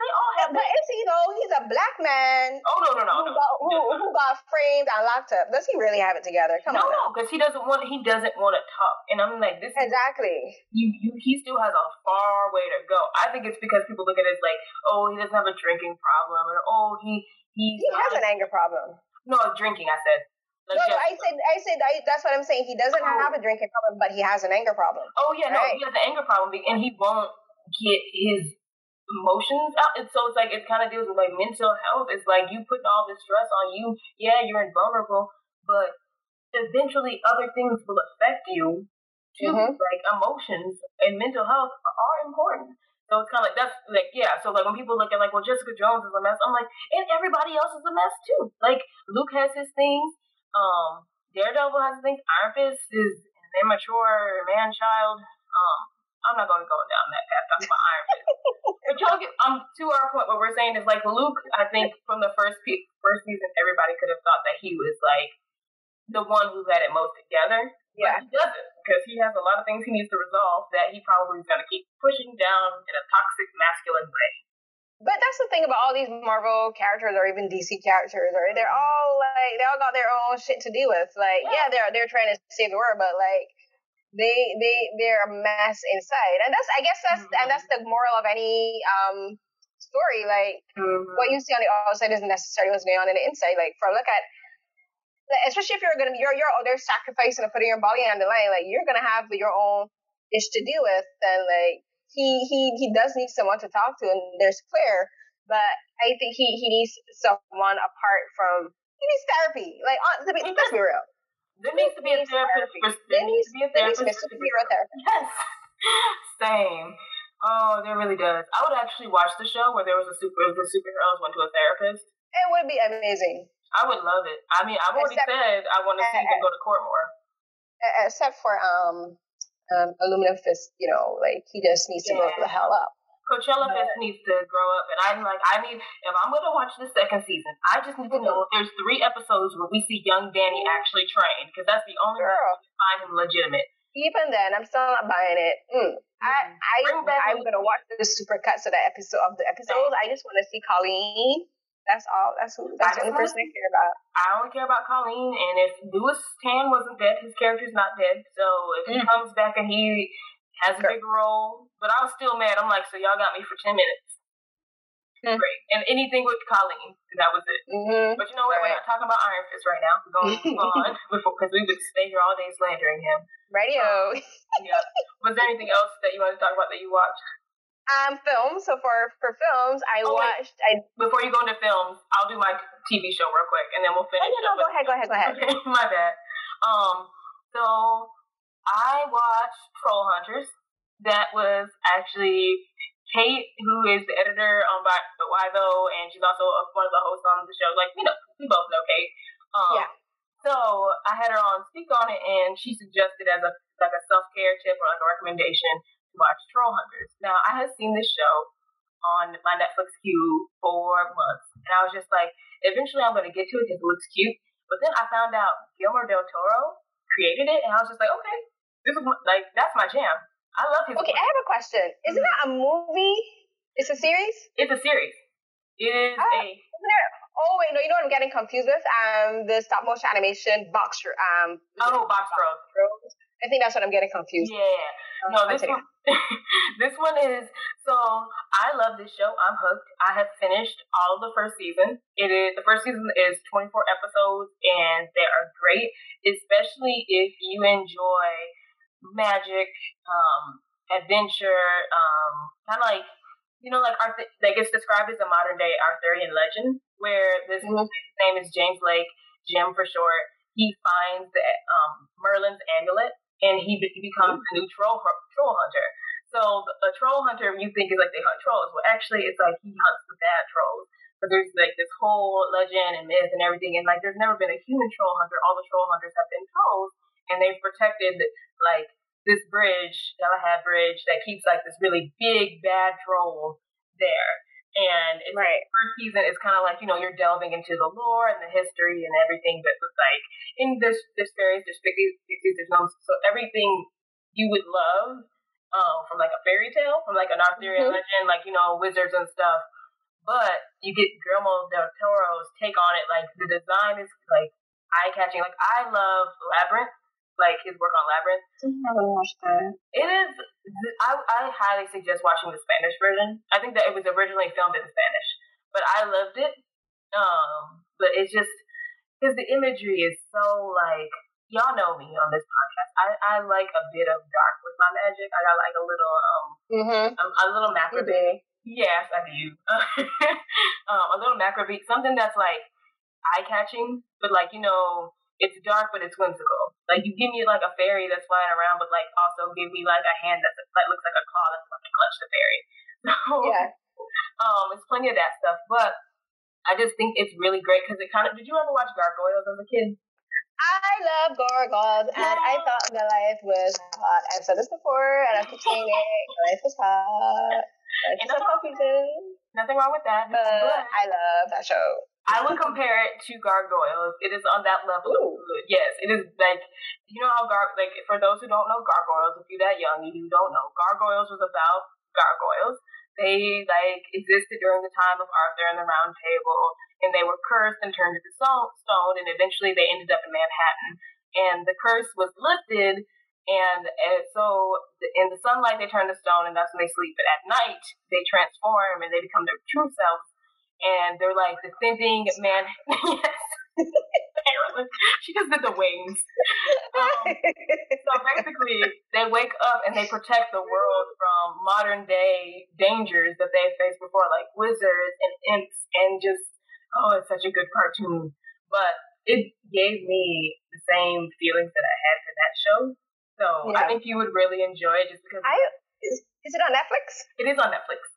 they all have. But is he though? He's a black man. Oh no no no who no. Got, who, who got framed and locked up? Does he really have it together? Come no, on. No, because he doesn't want. He doesn't want to talk. And I'm like, this. Exactly. Is, you you. He still has a far way to go. I think it's because people look at it as like, oh, he doesn't have a drinking problem, or oh, he he. He has an anger problem. No, drinking. I said. Like no, I said, I said, I, that's what I'm saying. He doesn't oh. have a drinking problem, but he has an anger problem. Oh yeah, right? no, he has an anger problem, and he won't get his emotions out. And so it's like it kind of deals with like mental health. It's like you putting all this stress on you. Yeah, you're invulnerable, but eventually other things will affect you too. Mm-hmm. Like emotions and mental health are important. So it's kind of like that's like yeah. So like when people look at like well Jessica Jones is a mess, I'm like and everybody else is a mess too. Like Luke has his things. Um, Daredevil has his things. Iron Fist is an immature man child. Um, I'm not going to go down that path. That's my Iron Fist. but y'all get um to our point. What we're saying is like Luke. I think from the first pe- first season, everybody could have thought that he was like the one who had it most together. Yeah, but he doesn't because he has a lot of things he needs to resolve that he probably is going to keep pushing down in a toxic masculine way. But that's the thing about all these Marvel characters or even DC characters, or they're all like they all got their own shit to deal with. Like, yeah, yeah they're they're trying to save the world, but like they they they're a mess inside. And that's i guess that's mm-hmm. and that's the moral of any um story. Like mm-hmm. what you see on the outside isn't necessarily what's going on in the inside. Like for a look at especially if you're gonna be you're you're they're sacrificing and putting your body on the line like you're gonna have your own ish to deal with. And like he he he does need someone to talk to and there's Claire but I think he he needs someone apart from he needs therapy. Like, on, to be, let's be real. There needs to be a therapist. There needs to be a therapist. To be a superhero therapist. Yes. Same. Oh, there really does. I would actually watch the show where there was a super the superheroes went to a therapist. It would be amazing. I would love it. I mean, I've already except, said I want to see uh, them go to court more. Except for um, um, Aluminum Fist, you know, like he just needs to yeah. grow the hell up. Coachella Fest needs to grow up, and I'm like, I need if I'm going to watch the second season, I just need to know if there's three episodes where we see young Danny actually train, because that's the only Girl. way to find him legitimate. Even then, I'm still not buying it. Mm. I, mm-hmm. I, I'm gonna watch the super cuts of the episode of the episodes. I just want to see Colleen. That's all. That's who. That's the only person I care about. I only care about Colleen, and if Lewis Tan wasn't dead, his character's not dead. So if mm. he comes back and he has a big role, but I was still mad. I'm like, so y'all got me for ten minutes. Mm. Great. And anything with Colleen, that was it. Mm-hmm. But you know what? Right. We're not talking about Iron Fist right now. We're going to move on because we would stay here all day slandering him. Radio. Um, yeah. Was there anything else that you wanted to talk about that you watched? Um, films. So for for films, I oh, watched. I before you go into films, I'll do my TV show real quick, and then we'll finish. Oh, no, no, go ahead, go ahead, go ahead. Okay, my bad. Um, so I watched Troll Hunters. That was actually Kate, who is the editor on Why Though, and she's also one of the hosts on the show. Like, you know, we both know Kate. Um, yeah. So I had her on speak on it, and she suggested as a like a self care tip or like a recommendation to watch Troll Hunters. Now I had seen this show on my Netflix queue for months, and I was just like, eventually I'm going to get to it because it looks cute. But then I found out Guillermo del Toro created it, and I was just like, okay, this is like that's my jam. I love his. Okay, work. I have a question. Isn't that a movie? It's a series. It's a series. It is oh, a. oh wait, no, you know what I'm getting confused with? Um, the stop motion animation box. Um. Oh, Boxtrolls. I think that's what I'm getting confused. Yeah. No, this one, this one is so I love this show. I'm hooked. I have finished all of the first season. It is the first season is 24 episodes and they are great, especially if you enjoy magic, um, adventure, um, kind of like you know, like Arthur, like it's described as a modern day Arthurian legend, where this mm-hmm. name is James Lake, Jim for short. He finds the um, Merlin's amulet, and he, be- he becomes a new troll troll hunter. So a troll hunter, you think is like they hunt trolls, well, actually, it's like he hunts the bad trolls. But there's like this whole legend and myth and everything, and like there's never been a human troll hunter. All the troll hunters have been trolls, and they've protected like this bridge, Killahead Bridge, that keeps like this really big bad troll there. And it's right. first season is kind of like you know you're delving into the lore and the history and everything that was like in this this fairies, there's pixies, pixies, there's gnomes, so everything you would love um, from like a fairy tale, from like an Arthurian mm-hmm. legend, like you know wizards and stuff. But you get Guillermo del Toro's take on it. Like the design is like eye catching. Like I love Labyrinth like his work on Labyrinth. I haven't watched that. It is. I, I highly suggest watching the Spanish version. I think that it was originally filmed in Spanish, but I loved it. Um, but it's just because the imagery is so like y'all know me on this podcast. I, I like a bit of dark with my magic. I got like a little um mm-hmm. a, a, little macro beat. Yes, I do. um, a little macro beat, something that's like eye catching, but like you know it's dark but it's whimsical. Like you give me like a fairy that's flying around, but like also give me like a hand that's that looks like a claw that's going to clutch the fairy. So yeah, um, it's plenty of that stuff. But I just think it's really great because it kind of. Did you ever watch Gargoyles as a kid? I love gargoyles, and I thought Goliath was hot. I've said this before, and I keep saying it. Goliath was hot. It's some confusion. Nothing wrong with that. But, but I love that show. I would compare it to Gargoyles. It is on that level Ooh. of good. Yes, it is like you know how gar like for those who don't know Gargoyles, if you're that young and you don't know, Gargoyles was about gargoyles. They like existed during the time of Arthur and the Round Table, and they were cursed and turned into stone, and eventually they ended up in Manhattan. And the curse was lifted, and, and so in the sunlight they turn to stone, and that's when they sleep. But at night they transform and they become their true self and they're like defending man. yes. She just did the wings. Um, so basically, they wake up and they protect the world from modern day dangers that they faced before, like wizards and imps, and just oh, it's such a good cartoon. But it gave me the same feelings that I had for that show. So yeah. I think you would really enjoy it just because. I is, is it on Netflix? It is on Netflix.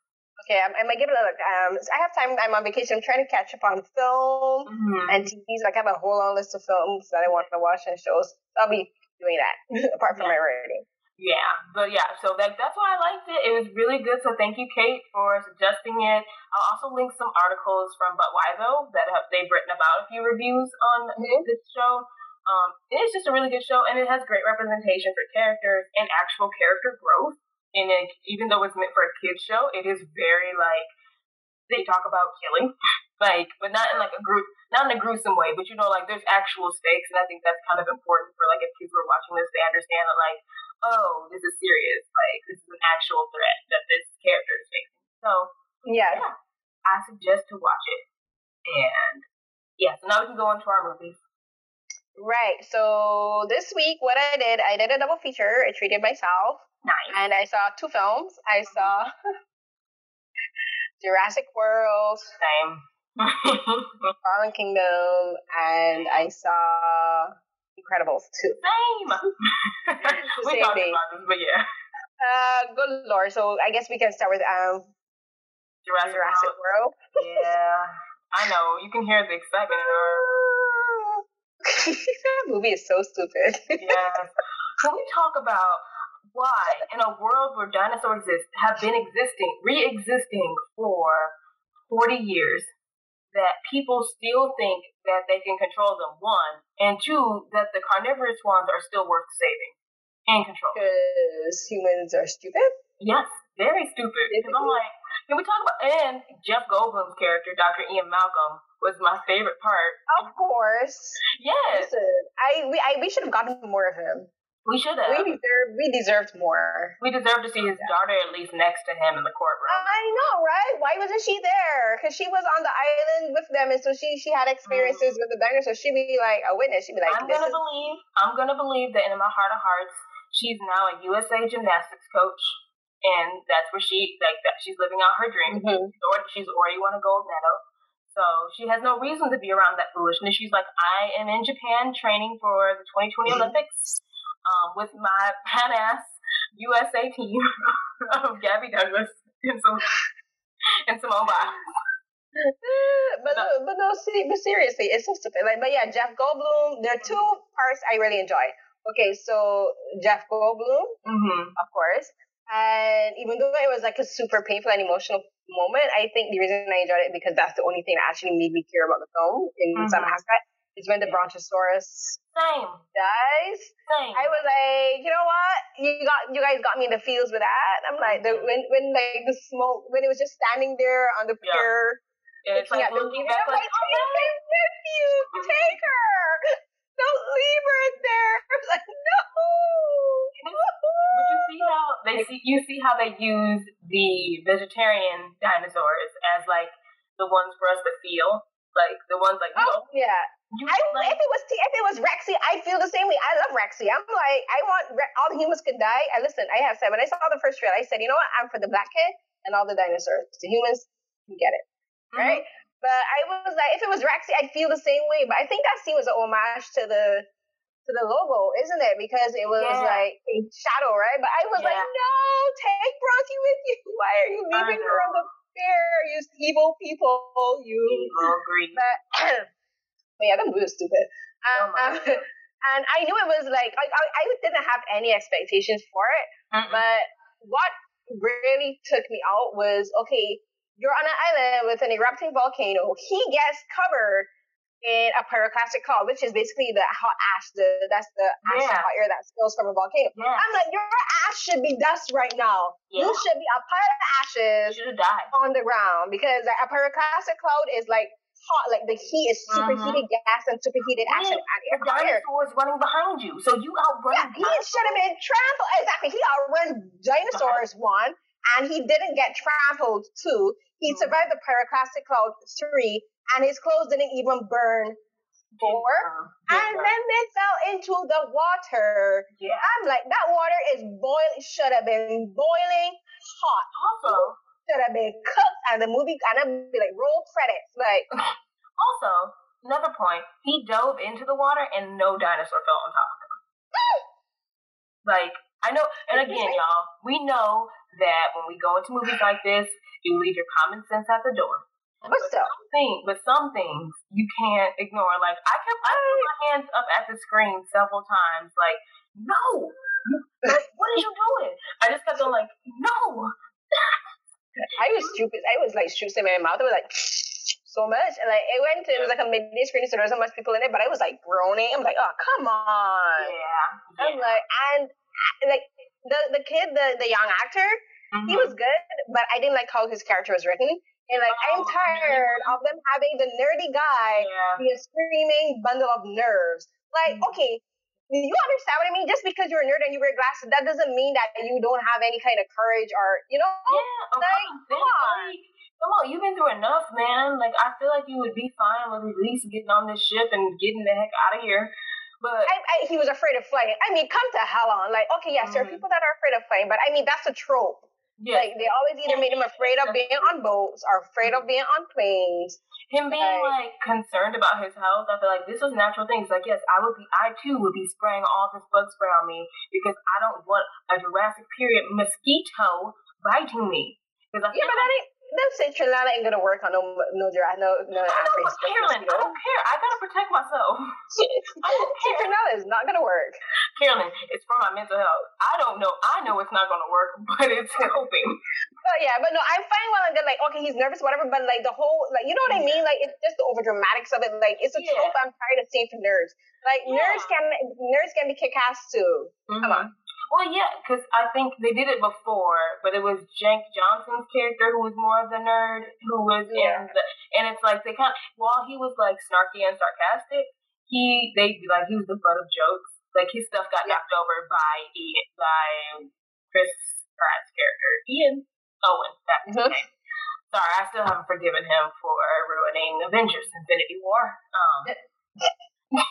Okay, I, I might give it a look. Um, I have time. I'm on vacation. I'm trying to catch up on film mm-hmm. and TVs. Like I have a whole long list of films that I want to watch and shows. I'll be doing that apart from yeah. my writing. Yeah, but yeah, so that, that's why I liked it. It was really good. So thank you, Kate, for suggesting it. I'll also link some articles from But Why Though that have, they've written about a few reviews on mm-hmm. this show. Um, it's just a really good show, and it has great representation for characters and actual character growth and it, even though it's meant for a kids show, it is very like they talk about killing, like, but not in like a group, not in a gruesome way, but you know, like there's actual stakes, and I think that's kind of important for like if people are watching this, they understand that like, oh, this is serious, like this is an actual threat that this character is facing. So yeah, yeah I suggest to watch it, and yeah, so now we can go on to our movies. Right. So this week, what I did, I did a double feature. I treated myself. Nice. And I saw two films. I mm-hmm. saw Jurassic World. Same. Fallen Kingdom, and I saw Incredibles too. Same. we same talked day. about this, but yeah. Uh, good lord. So I guess we can start with um Jurassic, Jurassic World. World. yeah, I know. You can hear the excitement in our. that movie is so stupid. yeah. Can we talk about why, in a world where dinosaurs exist, have been existing, re-existing for 40 years, that people still think that they can control them, one, and two, that the carnivorous ones are still worth saving and control. Because humans are stupid? Yes, very stupid. Because I'm like, can we talk about, and Jeff Goldblum's character, Dr. Ian Malcolm, was my favorite part. Of course. Yes. Listen, I, we, I, we should have gotten more of him. We should have. We deserved, we deserved more. We deserved to see his daughter at least next to him in the courtroom. I know, right? Why wasn't she there? Because she was on the island with them, and so she she had experiences mm. with the dinosaurs. She'd be like a witness. She'd be like, "I'm gonna is- believe. I'm gonna believe that in my heart of hearts, she's now a USA gymnastics coach, and that's where she like that she's living out her dream. Mm-hmm. She's already won a gold medal." So she has no reason to be around that foolishness. She's like, I am in Japan training for the 2020 mm-hmm. Olympics um, with my badass USA team of Gabby Douglas and some and Simone Biles. but no, but no, see, but seriously, it's so stupid. Like, but yeah, Jeff Goldblum. There are two parts I really enjoy. Okay, so Jeff Goldblum, mm-hmm. of course, and even though it was like a super painful and emotional moment, I think the reason I enjoyed it because that's the only thing that actually made me care about the film in mm-hmm. some aspect is when the Brontosaurus Same. dies. Same. I was like, you know what? You got you guys got me in the feels with that. I'm like the when when like the smoke when it was just standing there on the pier. Yeah. it's like looking back like, like, oh, oh take nephew, take her. Don't leave her there. I was like, no. But you see how they see you see how they use the vegetarian dinosaurs as like the ones for us to feel, like the ones like oh know, yeah I, like, if it was if it was Rexy, I feel the same way. I love Rexy. I'm like, I want all the humans could die. I listen. I have said when I saw the first trailer, I said, you know what? I'm for the black kid and all the dinosaurs. The humans, you get it, mm-hmm. right? But I was like, if it was Rexy, I'd feel the same way. But I think that scene was an homage to the to the logo, isn't it? Because it was yeah. like a shadow, right? But I was yeah. like, no, take Bronte with you. Why are you leaving her on the You evil people, you. Evil, green. But, But yeah, that movie was stupid. Um, oh and I knew it was like I, I, I didn't have any expectations for it. Mm-mm. But what really took me out was okay, you're on an island with an erupting volcano. He gets covered in a pyroclastic cloud, which is basically the hot ash. The that's the ash yeah. hot air that spills from a volcano. Yeah. I'm like, your ash should be dust right now. Yeah. You should be a pile of ashes on the ground because a pyroclastic cloud is like hot, like the heat is superheated mm-hmm. gas and superheated yeah, action. And the dinosaurs running behind you, so you outrun. Yeah, he should have been trampled. Exactly, he outran dinosaurs one, and he didn't get trampled two. He mm-hmm. survived the pyroclastic cloud three, and his clothes didn't even burn Four. and then they fell into the water. Yeah. I'm like, that water is boiling, should have been boiling hot. Also, should have been cooked, and the movie, and I'd be like, roll credits. Like, also, another point, he dove into the water and no dinosaur fell on top of him. like, I know, and again, y'all, we know that when we go into movies like this, you leave your common sense at the door. But still. Some things, but some things you can't ignore. Like I kept, I put my hands up at the screen several times. Like, no, like, what are you doing? I just kept on like, no. I was stupid. I was like shooting in my mouth. I was like so much, and like it went to it was like a midday screening, so there wasn't much people in it, but I was like groaning. I'm like, oh come on. Yeah. I'm like, and like the the kid, the the young actor, mm-hmm. he was good, but I didn't like how his character was written. And like, oh, I'm tired man. of them having the nerdy guy yeah. be a screaming bundle of nerves. Like, mm-hmm. okay, you understand what I mean? Just because you're a nerd and you wear glasses, that doesn't mean that you don't have any kind of courage or, you know? Yeah, like, come on. Come on, you've been through enough, man. Like, I feel like you would be fine with at least getting on this ship and getting the heck out of here. But I, I, he was afraid of flying. I mean, come to hell on. Like, okay, yes, mm-hmm. there are people that are afraid of flying, but I mean, that's a trope. Yes. Like they always either made him afraid of being on boats or afraid of being on planes. Him being like, like concerned about his health, I feel like this was natural things. Like yes, I would be, I too would be spraying all this bug spray on me because I don't want a Jurassic period mosquito biting me. yeah, but that ain't them citronella ain't gonna work on no no dry no no African Carolyn, I don't care. I gotta protect myself. citronella is not gonna work. Carolyn, it's for my mental health. I don't know. I know it's not gonna work, but it's helping. But yeah, but no, I'm fine I'm good. Like, okay, he's nervous, whatever. But like the whole, like, you know what I mean? Like, it's just the over dramatics of it. Like, it's a yeah. trope I'm tired of seeing from nerds. Like, yeah. nerds can nerds can be kick ass too. Mm-hmm. Come on. Well, yeah, because I think they did it before, but it was Jake Johnson's character who was more of the nerd, who was yeah. in the, and it's like they kind of, while he was like snarky and sarcastic, he they like he was the butt of jokes. Like his stuff got knocked over by Ian, by Chris Pratt's character, Ian Owen. That's his mm-hmm. name. Sorry, I still haven't forgiven him for ruining Avengers: Infinity War. Um,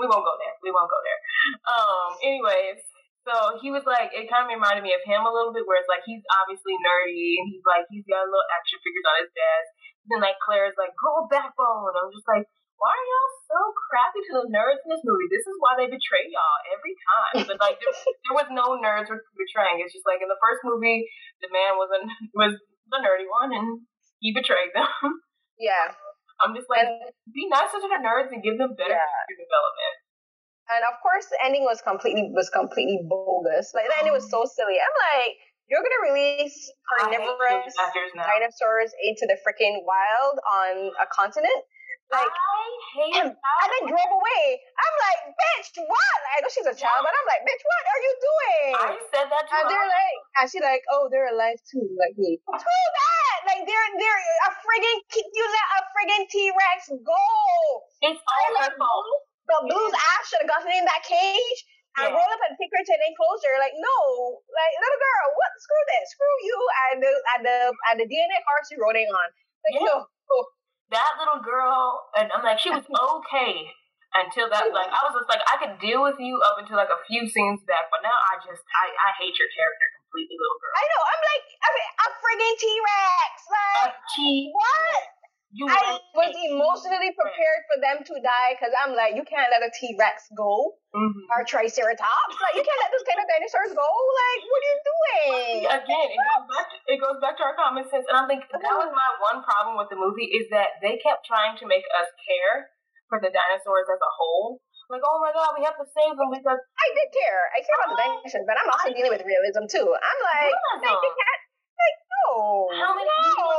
we won't go there. We won't go there. Um, anyways, so he was like, it kind of reminded me of him a little bit, where it's like he's obviously nerdy and he's like, he's got little action figures on his desk. Then like Claire's like, a backbone. I'm just like, why are y'all so crappy to the nerds in this movie? This is why they betray y'all every time. But like, there, there was no nerds were betraying. It's just like in the first movie, the man was a, was the nerdy one, and he betrayed them. Yeah. I'm just like, and, be nicer to the nerds and give them better yeah. development. And of course, the ending was completely was completely bogus. Like the ending was so silly. I'm like, you're gonna release carnivorous dinosaurs into the freaking wild on a continent? Like, I hate and, and then drove away. I'm like, bitch, what? I know oh, she's a child, but I'm like, bitch, what are you doing? I said that to And her. they're like, and she's like, oh, they're alive too, like me. Too bad. Like they're they're a friggin' you let a friggin' T Rex go. It's all her fault. The blue's ass should have gotten in that cage and yeah. roll up and take her to an enclosure. Like, no, like little girl, what? Screw this, screw you, and the and the and the DNA cars you're rolling on. Like, yeah. no. That little girl, and I'm like, she was okay until that. Like, I was just like, I could deal with you up until like a few scenes back, but now I just, I, I hate your character completely, little girl. I know. I'm like, I mean, a friggin' T Rex. Like, a T. What? You I was emotionally prepared for them to die because I'm like, you can't let a T Rex go mm-hmm. or Triceratops. Like, you can't let those kind of dinosaurs go. Like, what are you doing? Again, it goes, back to, it goes back to our common sense. And I'm like, that was my one problem with the movie is that they kept trying to make us care for the dinosaurs as a whole. Like, oh my god, we have to save them because I did care. I care about the dinosaurs, but I'm also dealing with realism too. I'm like, they can't like, no. How many no. people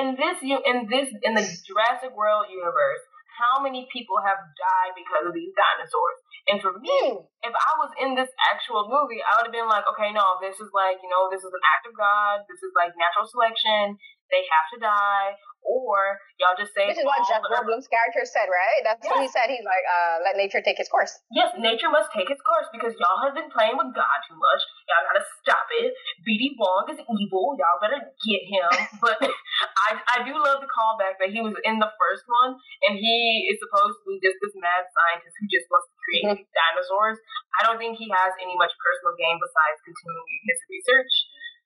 in this you in this in the Jurassic World universe? How many people have died because of these dinosaurs? And for me, mm. if I was in this actual movie, I would have been like, okay, no, this is like, you know, this is an act of God. This is like natural selection. They have to die or y'all just say. This is what Jeff Goldblum's character said, right? That's yes. what he said. He's like, uh, let nature take its course. Yes, nature must take its course because y'all have been playing with God too much. Y'all gotta stop it. BD Wong is evil. Y'all better get him. but I I, I do love the callback that he was in the first one, and he is supposedly just this mad scientist who just wants to create mm-hmm. dinosaurs. I don't think he has any much personal gain besides continuing his research.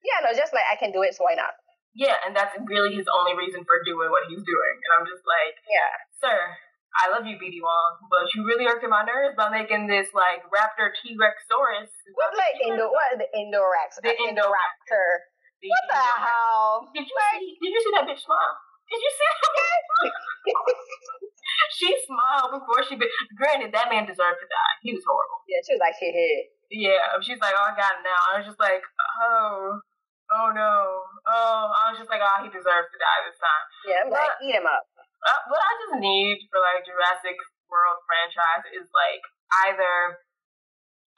Yeah, no, just like I can do it, so why not? Yeah, and that's really his only reason for doing what he's doing. And I'm just like, yeah, sir, I love you, BD Wong, but you really irking my nerves by making this like raptor T Rex Saurus. What like Indo? What the Indorex? The Indoraptor. The what the hell? Did you like, see? Did you see that bitch smile? Did you see that? she smiled before she. Be- Granted, that man deserved to die. He was horrible. Yeah, she was like, "Hey, hey." Yeah, she's like, "Oh, I got it now." I was just like, "Oh." Oh no! Oh, I was just like, oh, he deserves to die this time. Yeah, I'm but, like, eat him up. Uh, what I just need for like Jurassic World franchise is like either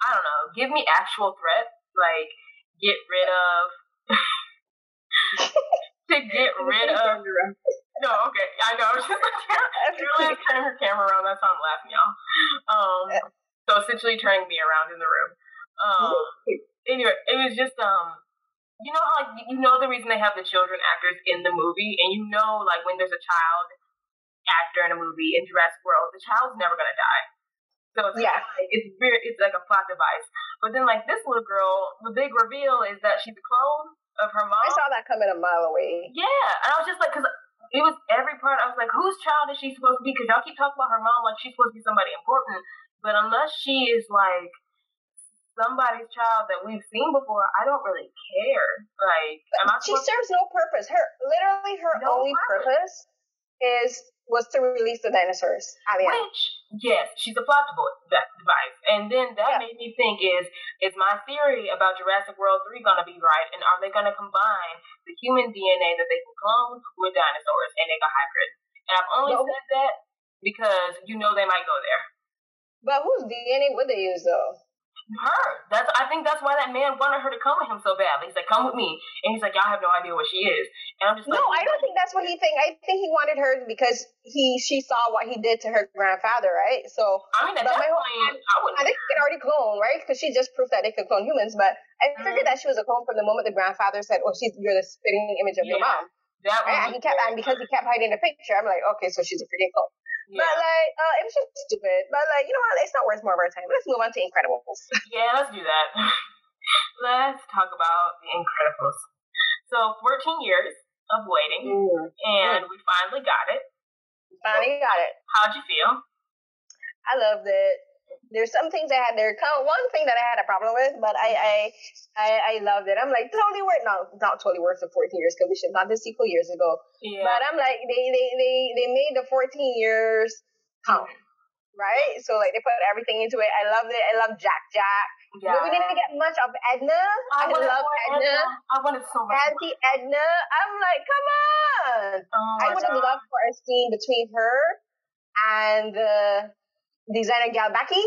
I don't know, give me actual threats, like get rid of to get rid of. No, okay, I know. She's like, really turning her camera around. That's how I'm laughing, y'all. Um, so essentially turning me around in the room. Um, anyway, it was just um, you know how like you know the reason they have the children actors in the movie, and you know like when there's a child actor in a movie in Jurassic World, the child's never gonna die. So it's yeah. like, it's very it's like a plot device. But then like this little girl, the big reveal is that she's a clone of her mom. I saw that coming a mile away. Yeah, and I was just like, because it was every part. I was like, whose child is she supposed to be? Because y'all keep talking about her mom like she's supposed to be somebody important, but unless she is like somebody's child that we've seen before, I don't really care. Like, she serves no purpose. Her literally her no only purpose. purpose is was to release the dinosaurs. Which, yes, she's a plot device. And then that yeah. made me think is, is my theory about Jurassic World 3 going to be right? And are they going to combine the human DNA that they can clone with dinosaurs and make a hybrid? And I've only no. said that because you know they might go there. But whose DNA would they use though? Her. That's I think that's why that man wanted her to come with him so badly. He's like, "Come with me," and he's like, "Y'all have no idea what she is." And I'm just no, like, I don't think that's what he think. I think he wanted her because he she saw what he did to her grandfather, right? So I mean, at that point, I would. I think he could already clone, right? Because she just proved that they could clone humans. But I figured mm-hmm. that she was a clone from the moment the grandfather said, "Oh, she's you're the spitting image of yeah, your mom." That and he kept, and because he kept hiding the picture, I'm like, okay, so she's a freaking clone. Yeah. But like, uh, it was just stupid. But like, you know what? It's not worth more of our time. Let's move on to Incredibles. yeah, let's do that. let's talk about the Incredibles. So, 14 years of waiting, mm. and mm. we finally got it. Finally got it. How'd you feel? I loved it there's some things I had there. Come one thing that I had a problem with, but I I I, I loved it. I'm like totally worth not not totally worth the 14 years because we should not the sequel years ago. Yeah. But I'm like they they they they made the 14 years count. Mm-hmm. Right, so like they put everything into it. I loved it. I love Jack Jack. Yeah. But we didn't get much of Edna. I, I love Edna. Edna. I wanted so much. Auntie Edna. I'm like, come on. Oh I would have loved for a scene between her and the designer Galbaki,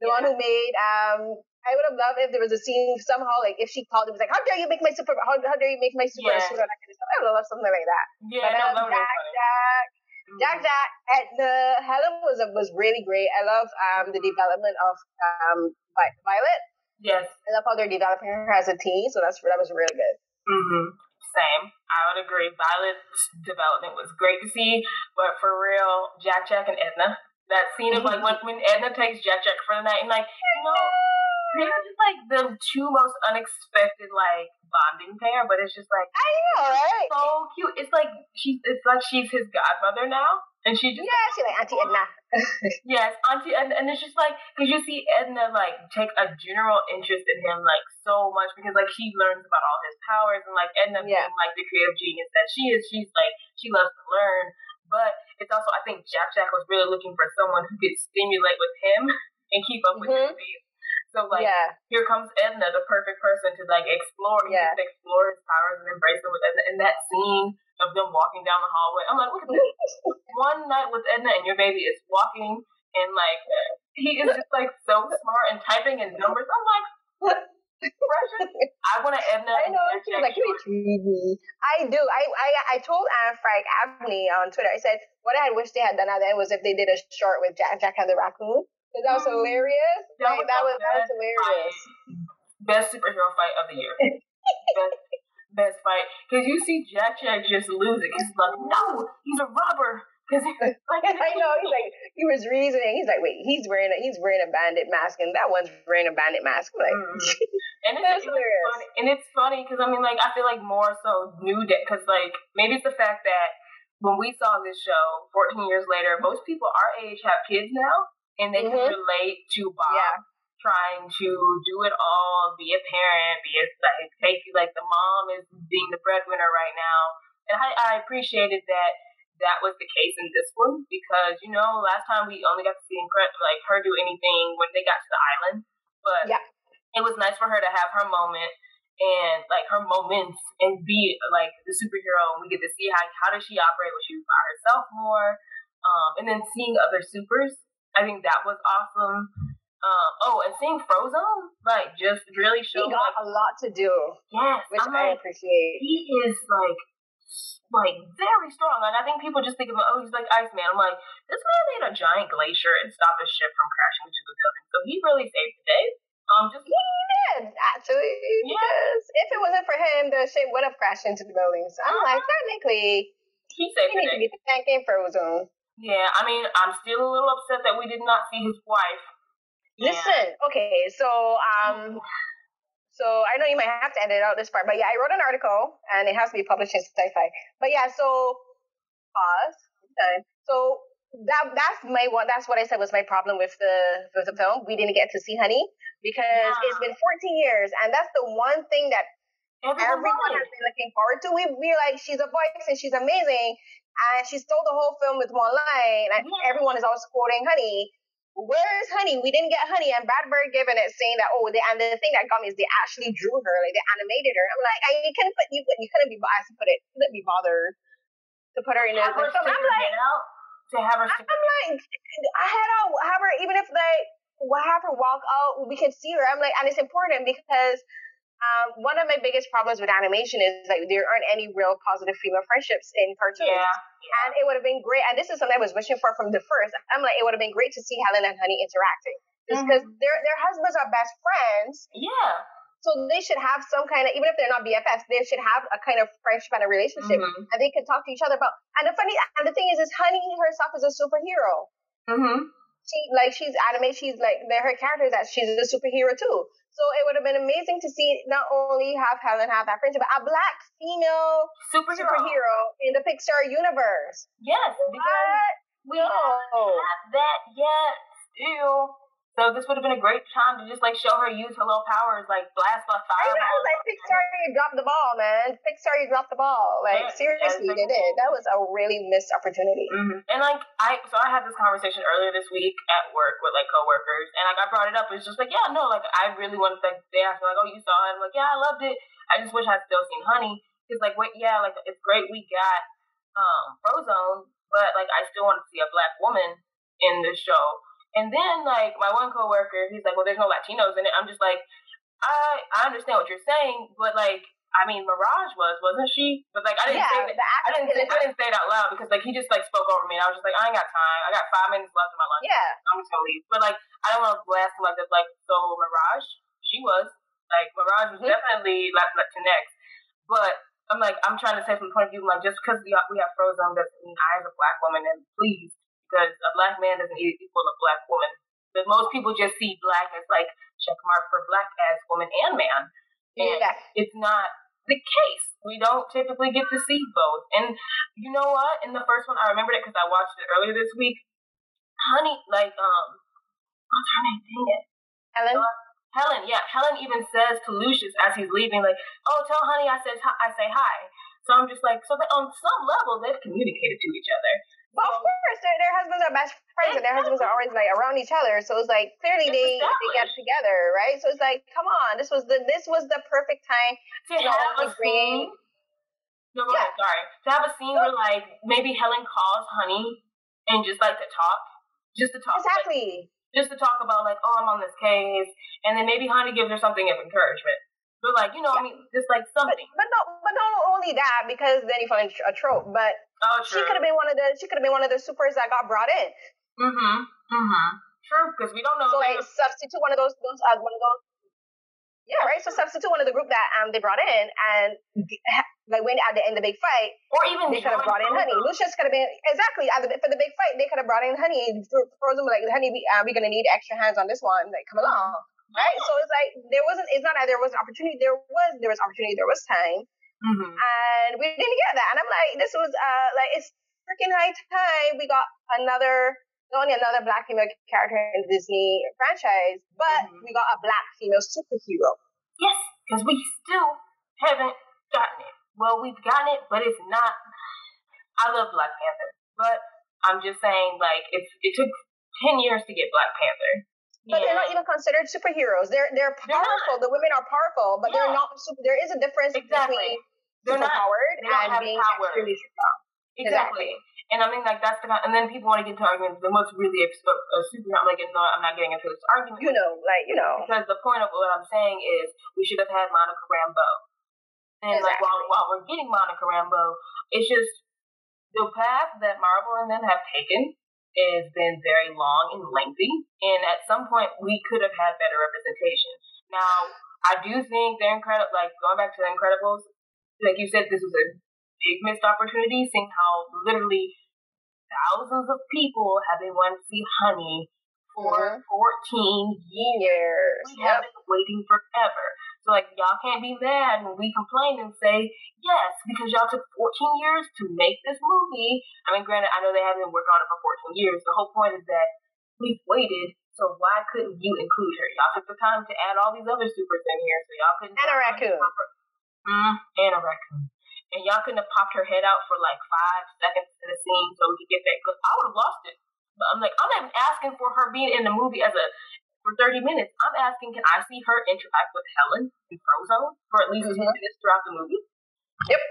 the yeah. one who made um I would have loved if there was a scene somehow like if she called him was like, How dare you make my super how, how dare you make my super yeah. suit that kind of stuff. I would have loved something like that. Yeah, but, um, no, Jack, Jack, mm-hmm. Jack Jack at the Helen was was really great. I love um the development of um Violet. Yes. I love how they're developing her as a teen, so that's that was really good. Mm-hmm. Same. I would agree. Violet's development was great to see, but for real, Jack Jack and Edna, that scene of like when, when Edna takes Jack Jack for the night and like, you know, they're just like the two most unexpected like bonding pair, but it's just like I know, right? So cute. It's like she's it's like she's his godmother now. And she just Yeah, she's like Auntie Edna. yes, Auntie Edna and it's just like because you see Edna like take a general interest in him like so much because like she learns about all his powers and like Edna yeah. being like the creative genius that she is, she's like she loves to learn. But it's also I think Jack Jack was really looking for someone who could stimulate with him and keep up with mm-hmm. his speed. So like yeah. here comes Edna, the perfect person to like explore. Yeah. explore his powers and embrace them with Edna. And that scene of them walking down the hallway, I'm like, look at this. One night with Edna and your baby is walking and like he is just like so smart and typing in numbers. I'm like, I want to Edna. I know. She was like, "Can you treat me?" I do. I I I told Anne Frank Abney on Twitter. I said, "What I wish they had done then was if they did a short with Jack Jack and the raccoon, because that was mm. hilarious. That, like, was, that was that was hilarious. Fight. Best superhero fight of the year. best, best fight because you see Jack Jack just lose it. He's like, no, he's a robber. Cause like, I know he's like he was reasoning. He's like, wait, he's wearing a he's wearing a bandit mask, and that one's wearing a bandit mask. Like, mm. And it's. Funny. And it's funny because I mean, like, I feel like more so new Day, because like maybe it's the fact that when we saw this show 14 years later, most people our age have kids now, and they mm-hmm. can relate to Bob. Yeah trying to do it all, be a parent, be a like take like the mom is being the breadwinner right now. And I, I appreciated that that was the case in this one because you know last time we only got to see like her do anything when they got to the island, but yeah. It was nice for her to have her moment and like her moments and be like the superhero and we get to see how how does she operate when she's by herself more um, and then seeing other supers i think that was awesome um, oh, and seeing Frozone, like, just really showed. He got like, a lot to do. Yes, which I'm I like, appreciate. He is like, like very strong. Like, I think people just think about, oh, he's like Iceman. I'm like, this man made a giant glacier and stopped a ship from crashing into the building. So he really saved the day. Um, just he did actually yeah. because if it wasn't for him, the ship would have crashed into the building. So I'm uh-huh. like, technically, he saved he to be thanking Frozone. Yeah, I mean, I'm still a little upset that we did not see his wife Listen, okay, so um, so I know you might have to edit out this part, but yeah, I wrote an article and it has to be published in sci-fi. But yeah, so pause. Okay. So that that's my one. That's what I said was my problem with the with the film. We didn't get to see Honey because yeah. it's been 14 years, and that's the one thing that everyone, everyone has been looking forward to. We we're like, she's a voice and she's amazing, and she stole the whole film with one line, and yeah. everyone is always quoting Honey where's honey? We didn't get honey. And Brad Bird given it saying that, oh, they, and the thing that got me is they actually drew her, like they animated her. I'm like, I you couldn't put you, you couldn't be asked to put it, couldn't be bothered to put her in a. I'm like, to have her. I'm like, I had her have her even if like have her walk out, we can see her. I'm like, and it's important because um, one of my biggest problems with animation is like there aren't any real positive female friendships in cartoons. Yeah, yeah. And it would have been great. And this is something I was wishing for from the first. I'm like, it would have been great to see Helen and Honey interacting. Just because mm-hmm. their their husbands are best friends. Yeah. So they should have some kind of, even if they're not BFFs, they should have a kind of friendship and a relationship, mm-hmm. and they can talk to each other about. And the funny, and the thing is, is Honey herself is a superhero. Mm-hmm. She like she's animated. She's like they're her character is that she's a superhero too. So it would have been amazing to see not only have Helen have that friendship, but a black female superhero, superhero in the Pixar universe. Yes, because we no. don't have that yet. Still, so this would have been a great time to just like show her use her little powers, like blast by fire. I know, like Pixar, you dropped the ball, man. Pixar, you dropped the ball. Like yeah, seriously, they did. That was a really missed opportunity. Mm-hmm. And like I, so I had this conversation earlier this week at work with like coworkers, and like I brought it up. It's just like, yeah, no, like I really wanted to. Like, they asked me like, oh, you saw it? I'm like, yeah, I loved it. I just wish I'd still seen Honey. Cause like, wait, yeah, like it's great we got um Frozone, but like I still want to see a black woman in this show. And then like my one coworker, he's like, well, there's no Latinos in it. I'm just like, I I understand what you're saying, but like I mean, Mirage was, wasn't she? But like, I didn't yeah, say that. I didn't. Say, I didn't say it out loud because like he just like spoke over me, and I was just like, I ain't got time. I got five minutes left in my lunch. Yeah, I'm just gonna leave. But like, I don't want to blast him like this. Like, so Mirage, she was like Mirage was mm-hmm. definitely like Latinx, but I'm like, I'm trying to say from the point of view, like, just because we have, we have Frozone doesn't mean I, as a black woman, and please because a black man doesn't equal a black woman. But most people just see black as like check mark for black as woman and man. And yeah. it's not the case. We don't typically get to see both. And you know what? In the first one, I remembered it because I watched it earlier this week. Honey, like, um, what's her name? Dang it. Helen? Uh, Helen, yeah. Helen even says to Lucius as he's leaving, like, oh, tell honey I says I say hi. So I'm just like, so that on some level, they've communicated to each other. Well, of course, their, their husbands are best friends, and their husbands are always like around each other. So it's like clearly they they get together, right? So it's like, come on, this was the this was the perfect time to have a scene. No, yeah. sorry. To have a scene where like maybe Helen calls Honey and just like to talk, just to talk. Exactly. Like, just to talk about like, oh, I'm on this case, and then maybe Honey gives her something of encouragement. But like, you know, yeah. I mean, just like something. But, but no, but not only that, because then you find a trope. But oh, she could have been one of the she could have been one of the supers that got brought in. Mm-hmm. Mm-hmm. True, because we don't know. So like substitute one of those those uh, one of those Yeah, right. So substitute one of the group that um they brought in, and like when at the end of the big fight, or even they could have brought in Honey. Lucius could have been exactly the, for the big fight. They could have brought in Honey. Frozone like Honey, we, uh, we're gonna need extra hands on this one. Like come along, right? So it's like there wasn't. It's not that there was an opportunity. There was there was opportunity. There was time, mm-hmm. and we didn't get that. And I'm like, this was uh like it's freaking high time we got another not only another black female character in the Disney franchise, but mm-hmm. we got a black female superhero. Yes, because we still haven't gotten it. Well, we've gotten it, but it's not. I love Black Panther, but I'm just saying, like, if it took ten years to get Black Panther, but yeah. they're not even considered superheroes. They're they're powerful. They're the women are powerful, but yeah. they're not. Super, there is a difference exactly. between they're not, and being power. extremely strong. Exactly. exactly. And I mean, like that's the and then people want to get into arguments. Then what's really a, a uh, uh, super? I'm like, no, I'm not getting into this argument. You know, like you know, because the point of what I'm saying is we should have had Monica Rambeau. And exactly. like while while we're getting Monica Rambeau, it's just the path that Marvel and them have taken has been very long and lengthy. And at some point, we could have had better representation. Now, I do think the incredible, like going back to the Incredibles, like you said, this was a big missed opportunity, seeing how literally thousands of people have been wanting to see Honey for mm-hmm. 14 years. We yep. have been waiting forever. So, like, y'all can't be mad when we complain and say, yes, because y'all took 14 years to make this movie. I mean, granted, I know they haven't working on it for 14 years. The whole point is that we've waited, so why couldn't you include her? Y'all took the time to add all these other supers in here, so y'all couldn't. And a raccoon. Mm, and a raccoon and y'all couldn't have popped her head out for like five seconds in a scene so we could get that. Cause I would have lost it. But I'm like, I'm not asking for her being in the movie as a for 30 minutes. I'm asking, can I see her interact with Helen in Frozone for at least mm-hmm. 10 minutes throughout the movie? Yep.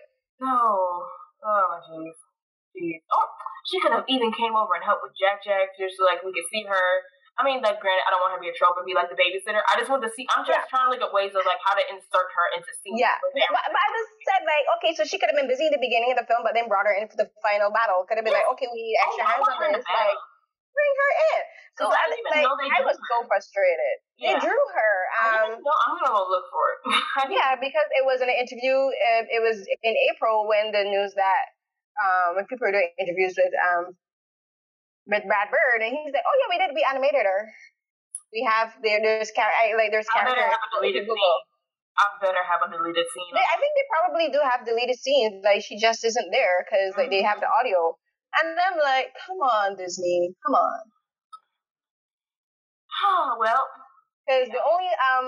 Oh, oh, jeez. Jeez. Oh, she could have even came over and helped with Jack Jack just so like we could see her I mean, like, granted, I don't want her to be a trope and be like the babysitter. I just want to see. I'm just yeah. trying to look at ways of like how to insert her into scenes. Yeah, but, but, I just said like, okay, so she could have been busy in the beginning of the film, but then brought her in for the final battle. Could have been yeah. like, okay, we need extra oh, hands on this. Like, bring her in. So I, I, like, I was her. so frustrated. Yeah. They drew her. Um, no, I'm gonna go look for it. yeah, because it was in an interview. It, was in April when the news that um, when people were doing interviews with um, with Brad Bird, and he's like, "Oh yeah, we did. We animated her. We have there. There's char- like there's characters." I better have a deleted scene. I better have a deleted scene. I think they probably do have deleted scenes. Like she just isn't there because like they have the audio. And I'm like, come on, Disney, come on. Oh well. Because yeah. the only um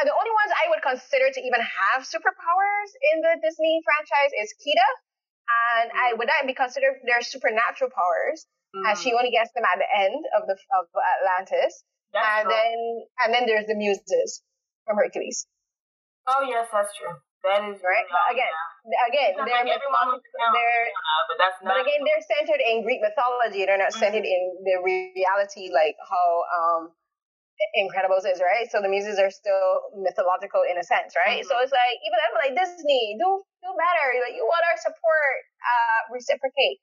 uh, the only ones I would consider to even have superpowers in the Disney franchise is Kida, and mm-hmm. I would that be considered their supernatural powers? Mm-hmm. And she only gets them at the end of the of Atlantis. That's and true. then and then there's the muses from Hercules. Oh yes, that's true. That is right. But again, yeah. again, they're, like they're but that's not. But again, they're centered in Greek mythology. They're not centered mm-hmm. in the reality, like how um Incredibles is, right? So the muses are still mythological in a sense, right? Mm-hmm. So it's like even I'm like Disney, do do better. Like you want our support, uh, reciprocate.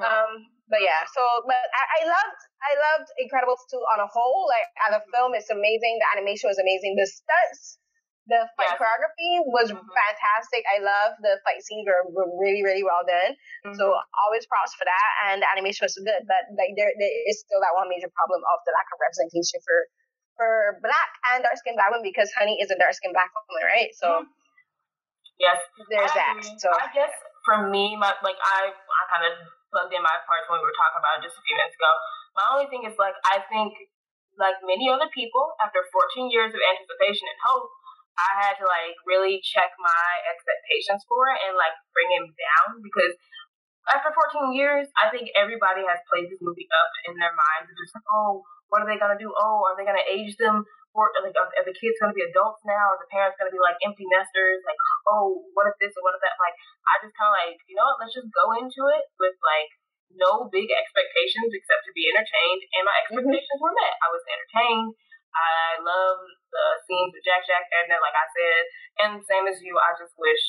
Um, but yeah, so but I, I loved I loved Incredibles 2 on a whole. Like as a film, it's amazing. The animation was amazing. The stunts, the fight yes. choreography was mm-hmm. fantastic. I love the fight scenes were, were really really well done. Mm-hmm. So always props for that. And the animation was good, but like there there is still that one major problem of the lack of representation for for black and dark skinned black women because Honey is a dark skinned black woman, right? So. Mm-hmm. Yes, there's that. So I guess for me, my like I I kind of plugged in my parts when we were talking about it just a few minutes ago. My only thing is like I think like many other people, after 14 years of anticipation and hope, I had to like really check my expectations for it and like bring him down because after 14 years, I think everybody has played this movie up in their minds. It's just like, oh, what are they gonna do? Oh, are they gonna age them? Or like, are the kids gonna be adults now? Are the parents gonna be like empty nesters? Like, oh, what if this or what if that? Like, I just kind of like, you know what? Let's just go into it with like no big expectations except to be entertained, and my mm-hmm. expectations mm-hmm. were met. I was entertained. I love the scenes with Jack Jack, and then like I said, and same as you, I just wish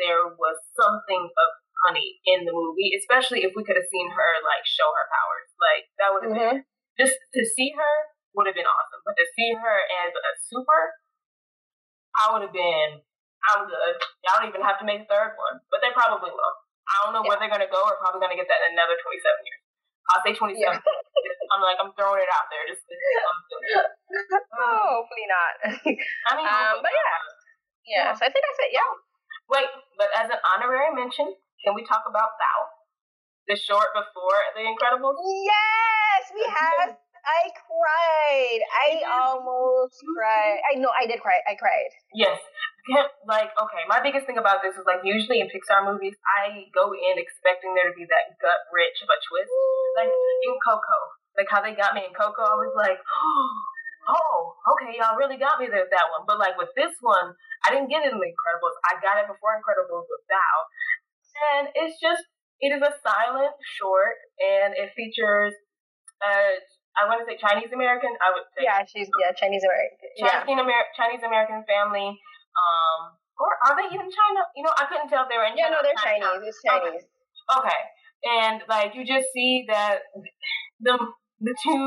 there was something of honey in the movie, especially if we could have seen her like show her powers. Like that would have mm-hmm. been just to see her would have been awesome. But to see her as a super, I would have been, I'm good. Y'all don't even have to make a third one, but they probably will. I don't know yeah. where they're gonna go. We're probably gonna get that in another 27 years. I'll say 27. Yeah. I'm like, I'm throwing it out there. Just, oh, hopefully not. I mean, um, but yeah. yeah. Yeah, so I think that's it. Yeah. Wait, but as an honorary mention, can we talk about Bao? The short before The Incredibles? Yes, we have. I cried. I almost cried. I know I did cry. I cried. Yes. Like, okay, my biggest thing about this is like usually in Pixar movies, I go in expecting there to be that gut rich of a twist. Like in Coco, like how they got me in Coco, I was like, oh, okay, y'all really got me there with that one. But like with this one, I didn't get it in The Incredibles. I got it before Incredibles with Bao. And it's just, it is a silent short, and it features, uh, I want to say Chinese American. I would say. Yeah, she's yeah Chinese American. Chinese yeah. Amer- Chinese American family. Um, or are they even China? You know, I couldn't tell if they were in China. Yeah, no, they're Chinese. It's Chinese. Okay. okay. And like you just see that the the two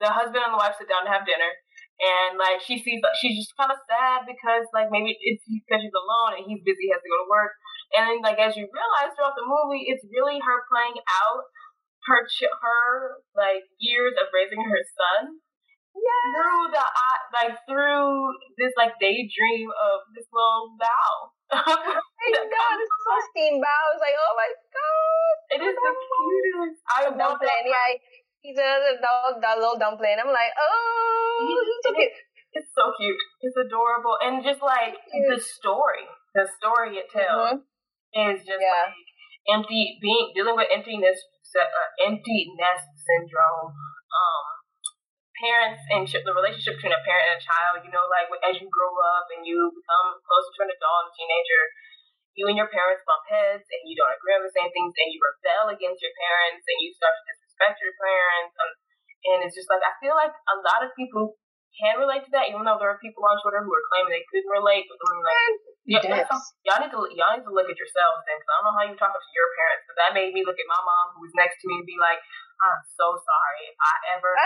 the husband and the wife sit down to have dinner and like she sees she's just kind of sad because like maybe it's because she's alone and he's busy has to go to work and then like as you realize throughout the movie it's really her playing out her her like years of raising her son yeah. through the like through this like daydream of this little Bao I know this Christine Bao. I was like, oh my god, it is the cutest. I love that. Yeah, he's a dog, that little dumpling. I'm like, oh, he's so cute. It's so cute. It's adorable, and just like the story, the story it tells mm-hmm. is just yeah. like empty, being dealing with emptiness, uh, empty nest syndrome. Um, parents and the relationship between a parent and a child, you know, like as you grow up and you become closer to an adult and teenager, you and your parents bump heads and you don't agree on the same things and you rebel against your parents and you start to disrespect your parents. And, and it's just like, I feel like a lot of people can relate to that, even though there are people on Twitter who are claiming they couldn't relate. But I'm like, mm, yeah, y'all need to y'all need to look at yourselves then, because I don't know how you're talking to your parents, but that made me look at my mom who was next to me and be like, I'm so sorry if I ever.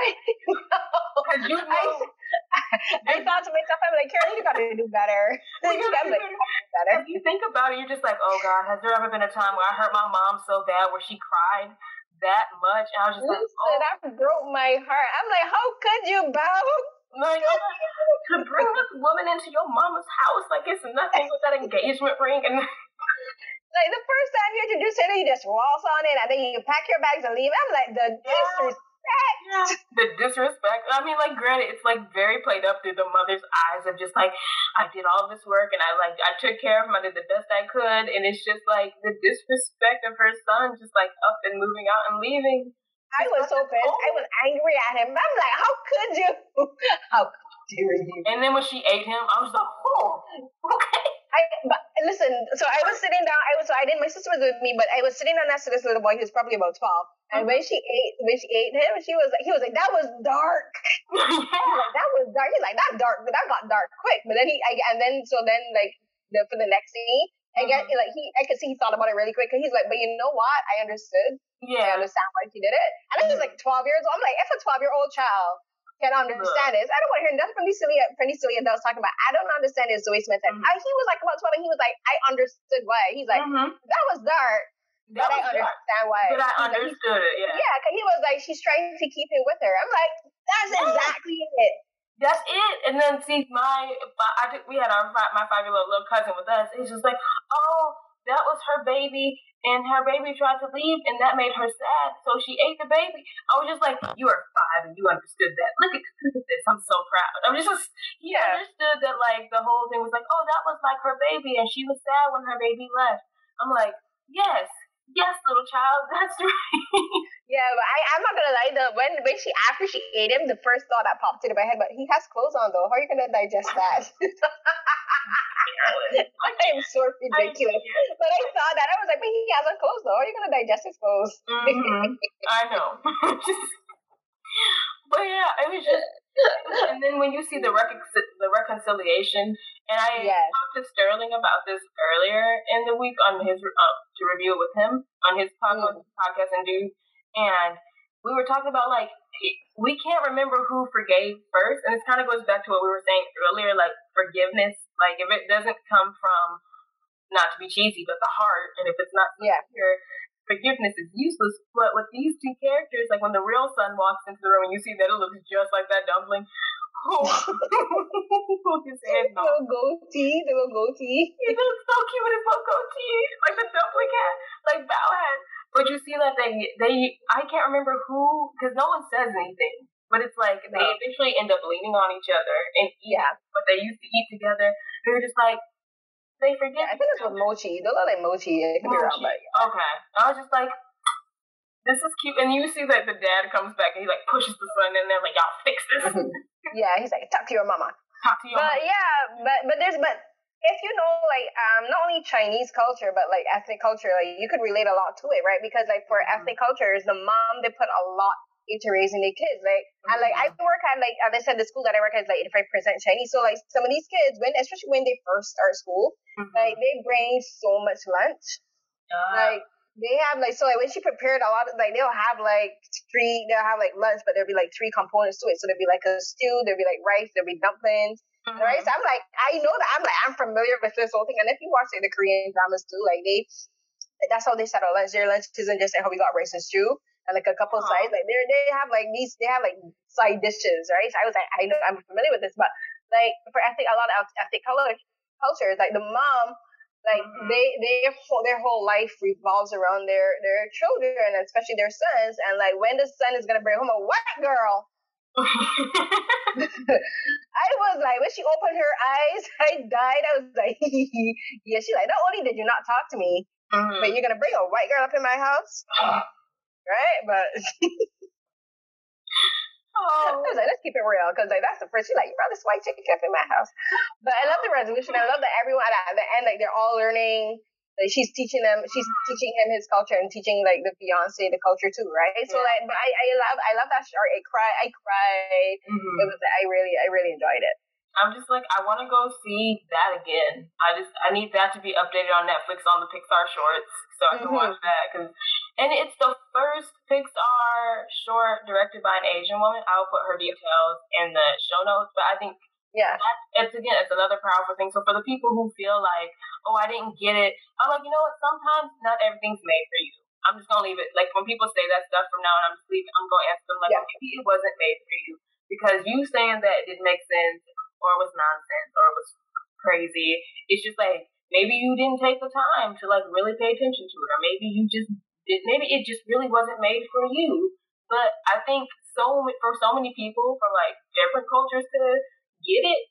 Because you know. I, I thought to myself, I'm like, Carol, you gotta do better. you gotta do better. If you think about it, you're just like, oh God, has there ever been a time where I hurt my mom so bad where she cried that much? And I was just Listen, like, oh. that broke my heart. I'm like, how could you, Bao? Like, to bring this woman into your mama's house, like it's nothing with that engagement ring and. Like the first time you introduce it, you just waltz on it, and then you pack your bags and leave. I'm like the disrespect. Yeah. The disrespect. I mean, like, granted, it's like very played up through the mother's eyes of just like, I did all this work and I like, I took care of him. I did the best I could, and it's just like the disrespect of her son, just like up and moving out and leaving. I was so pissed. I was angry at him. I'm like, how could you? How dare you? And then when she ate him, I was like, oh, okay. I but listen. So I was sitting down. I was so I didn't. My sister was with me, but I was sitting down next to this little boy who's probably about twelve. And when she ate, when she ate him, she was like, he was like, that was dark. like, that was dark. He's like, that dark, but that got dark quick. But then he, I, and then so then like the, for the next scene, I get mm-hmm. like he, I could see he thought about it really quick. Cause he's like, but you know what? I understood. Yeah. I understand why he did it. And I was like twelve years old. I'm like, if a twelve year old child can understand this. I don't want to hear nothing from these silly, from these silly adults talking about. I don't understand this. Zoe Smith said. Mm-hmm. I, he was like about twelve, and he was like, I understood why. He's like, mm-hmm. that was dark. That but I understand dark. why. But I understood like, it. Yeah. Yeah, because he was like, she's trying to keep him with her. I'm like, that's exactly it. That's it. And then see, my, my I think we had our my five year old little cousin with us. He's just like, oh, that was her baby and her baby tried to leave, and that made her sad. So she ate the baby. I was just like, "You are five, and you understood that. Look at look at this. I'm so proud." I'm just, just he yeah. understood that like the whole thing was like, "Oh, that was like her baby, and she was sad when her baby left." I'm like, "Yes, yes, little child, that's right." yeah, but I, I'm not gonna lie. The when when she after she ate him, the first thought that popped into my head, but he has clothes on though. How are you gonna digest that? I'm so ridiculous. but I saw that. I was like, but he has a clothes though. How Are you gonna digest his clothes? Mm-hmm. I know. but yeah, it was just. and then when you see the the reconciliation, and I yes. talked to Sterling about this earlier in the week on his uh, to review it with him on his podcast, mm. podcast and do, and we were talking about like we can't remember who forgave first, and this kind of goes back to what we were saying earlier, like forgiveness Like if it doesn't come from not to be cheesy, but the heart, and if it's not yeah. sincere, forgiveness is useless. But with these two characters, like when the real son walks into the room and you see that it looks just like that dumpling, his head the little goatee, the little goatee. He looks so cute with his little goatee, like the dumpling hat, like had. But you see that they, they, I can't remember who, because no one says anything. But it's like they eventually end up leaning on each other and eat. Yeah. But they used to eat together. They were just like, they forget. Yeah, I think it's with Mochi. They look like Mochi. It could Mochi. be around, but yeah. Okay. I was just like, this is cute. And you see that the dad comes back and he like pushes the son and they're like, y'all fix this. yeah, he's like, talk to your mama. Talk to your but mama. yeah, but but there's but if you know like um not only Chinese culture but like ethnic culture, like you could relate a lot to it, right? Because like for mm-hmm. ethnic cultures, the mom they put a lot into raising their kids. Like mm-hmm. and like I mm-hmm. work at like as I said, the school that I work at is like eighty five percent Chinese. So like some of these kids, when especially when they first start school, mm-hmm. like they bring so much lunch. Uh. Like they have like so like when she prepared a lot of like they'll have like three they'll have like lunch but there'll be like three components to it. So there'll be like a stew there'll be like rice there'll be dumplings mm-hmm. right? So I'm like I know that I'm like I'm familiar with this whole thing. And if you watch like the Korean dramas too like they that's how they settle lunch. Their lunch isn't just like how we got rice and stew and like a couple uh-huh. sides. Like they they have like these they have like side dishes right? So I was like I know I'm familiar with this but like for ethnic a lot of ethnic color cultures like the mom like mm-hmm. they they their whole life revolves around their their children, especially their sons. And like when the son is gonna bring home a white girl, I was like, when she opened her eyes, I died. I was like, yeah. She like, not only did you not talk to me, mm-hmm. but you're gonna bring a white girl up in my house, right? But Oh. I was like, let's keep it real, because like that's the first. She's like, you brought this white chicken kept in my house. But I love the resolution. I love that everyone at the end, like they're all learning. Like she's teaching them, she's teaching him his culture and teaching like the fiance the culture too, right? Yeah. So like, but I, I love, I love that short. I cry, I cried. Mm-hmm. It was, I really, I really enjoyed it. I'm just like, I want to go see that again. I just, I need that to be updated on Netflix on the Pixar shorts so I can mm-hmm. watch that. Cause, and it's the first Pixar short directed by an Asian woman. I'll put her details in the show notes, but I think yeah, it's again, it's another powerful thing. So for the people who feel like, oh, I didn't get it, I'm like, you know what? Sometimes not everything's made for you. I'm just gonna leave it. Like when people say that stuff from now on, I'm just leaving. I'm gonna ask them like, yeah. maybe it wasn't made for you because you saying that it didn't make sense or it was nonsense or it was crazy. It's just like maybe you didn't take the time to like really pay attention to it, or maybe you just. Maybe it just really wasn't made for you. But I think so for so many people from like different cultures to get it,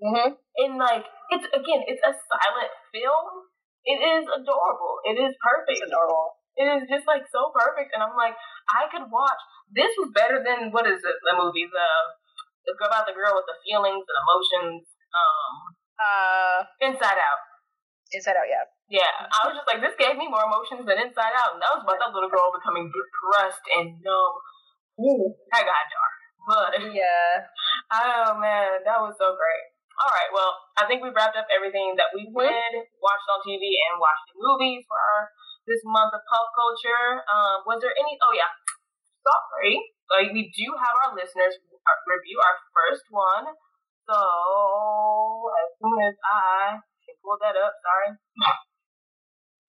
mm-hmm. and like it's again, it's a silent film. It is adorable. It is perfect. It's adorable. It is just like so perfect, and I'm like, I could watch. This was better than what is it? The movie, the about the girl with the feelings and emotions. Um, uh, Inside Out. Inside Out, yeah. Yeah, I was just like, this gave me more emotions than Inside Out, and that was about that little girl becoming depressed and numb. Ooh, that got dark. But yeah, oh man, that was so great. All right, well, I think we wrapped up everything that we mm-hmm. watched on TV, and watched the movies for our this month of pop culture. Um, was there any? Oh yeah, sorry, like we do have our listeners review our first one. So as soon as I pull that up, sorry.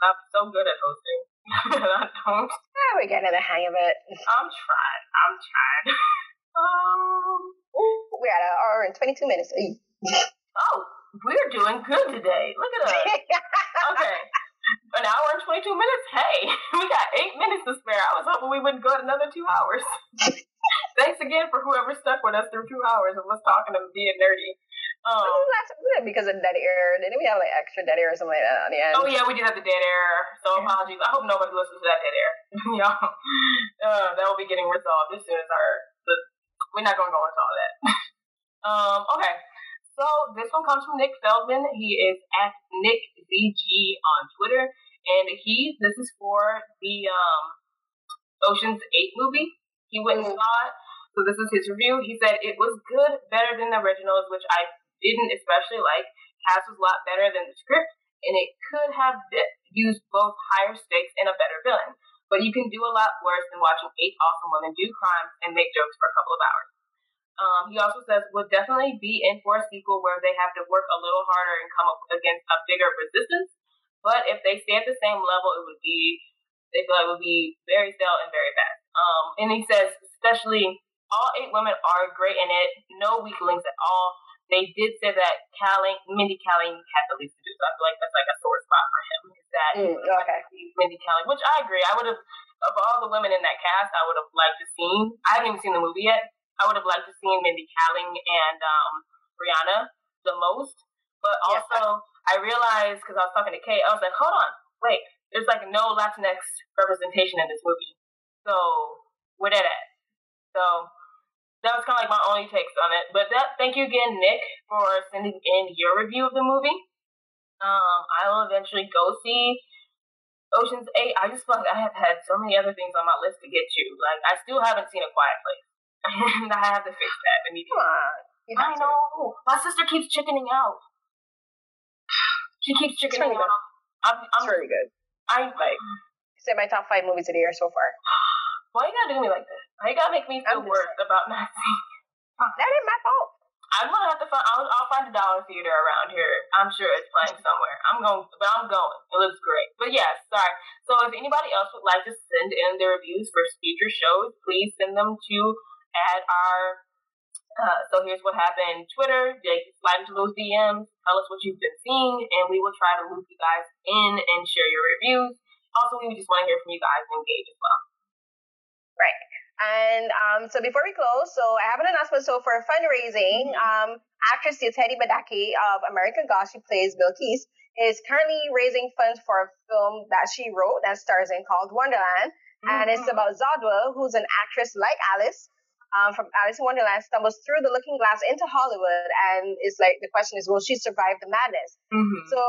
I'm so good at hosting. I don't. Yeah, we're getting the hang of it. I'm trying. I'm trying. um, we're at an hour and 22 minutes. oh, we're doing good today. Look at us. okay. An hour and 22 minutes? Hey, we got eight minutes to spare. I was hoping we wouldn't go another two hours. Thanks again for whoever stuck with us through two hours of us talking and being nerdy. Um, because of dead air. Didn't we have like extra dead air or something like that on the end? Oh yeah, we did have the dead air. So apologies. I hope nobody listens to that dead air. Y'all, uh, that will be getting resolved as soon as our. The, we're not going to go into all that. um, okay. So this one comes from Nick Feldman. He is at NickZG on Twitter, and he this is for the um, Ocean's Eight movie. He went and mm. saw it. So this is his review. He said it was good, better than the originals, which I didn't especially like. Cast was a lot better than the script, and it could have used both higher stakes and a better villain. But you can do a lot worse than watching eight awesome women do crimes and make jokes for a couple of hours. Um, he also says would definitely be in for a sequel where they have to work a little harder and come up against a bigger resistance. But if they stay at the same level, it would be they feel like it would be very stale and very bad. Um, and he says especially all eight women are great in it, no weak links at all. They did say that Kaling, Mindy Kaling had the least to do, so I feel like that's like a sore spot for him. Is that mm, okay. Mindy Kaling, which I agree. I would have of all the women in that cast, I would have liked to seen. I haven't even seen the movie yet. I would have liked to seen Mindy Kaling and um, Rihanna the most. But also, I realized because I was talking to Kate, I was like, hold on, wait, there's like no Latinx representation in this movie. So where that at? So that was kind of like my only takes on it. But that, thank you again, Nick, for sending in your review of the movie. Um, I will eventually go see Ocean's Eight. I just feel like I have had so many other things on my list to get to. Like I still haven't seen A Quiet Place. and I have to fix that immediately. Come on. I know. My sister keeps chickening out. She keeps chickening out. I'm, I'm, it's really good. I like. It's in my top five movies of the year so far. Why you gotta do me like this? Why you gotta make me feel worse about not seeing? That ain't my fault. I'm gonna have to find. I'll, I'll, find a dollar theater around here. I'm sure it's playing somewhere. I'm going, but I'm going. It looks great. But yeah, sorry. So if anybody else would like to send in their reviews for future shows, please send them to at our. Uh, so here's what happened. Twitter, they slide into those DMs. Tell us what you've been seeing, and we will try to loop you guys in and share your reviews. Also, we just want to hear from you guys and engage as well. Right. And um, so before we close, so I have an announcement. So for fundraising, mm-hmm. um, actress Yetide Badaki of American Gods, she plays Bilquis, is currently raising funds for a film that she wrote that stars in called Wonderland. Mm-hmm. And it's mm-hmm. about Zadwa, who's an actress like Alice, um, from Alice in Wonderland stumbles through the looking glass into Hollywood, and it's like the question is, will she survive the madness? Mm-hmm. So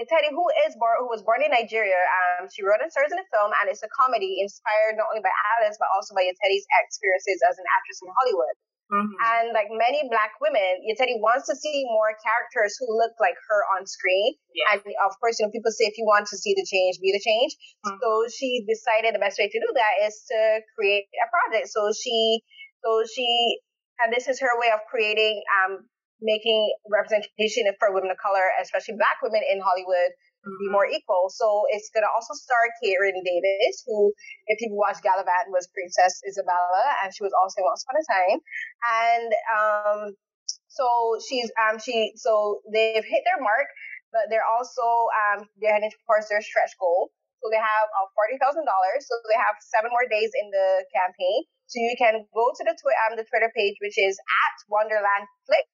Yetide, who is born, who was born in Nigeria, um, she wrote and stars in a film, and it's a comedy inspired not only by Alice but also by Yetide's experiences as an actress in Hollywood. Mm-hmm. And like many black women, Yetide wants to see more characters who look like her on screen. Yeah. And of course, you know, people say if you want to see the change, be the change. Mm-hmm. So she decided the best way to do that is to create a project. So she so she, and this is her way of creating, um, making representation for women of color, especially black women in Hollywood, mm-hmm. be more equal. So it's going to also star Karen David, who, if people watch Galavant, was Princess Isabella, and she was also Once Upon a Time. And um, so she's um, she so they've hit their mark, but they're also um, they're heading towards their stretch goal. So they have uh, forty thousand dollars. So they have seven more days in the campaign. So you can go to the, twi- um, the Twitter page, which is at Wonderland Flick,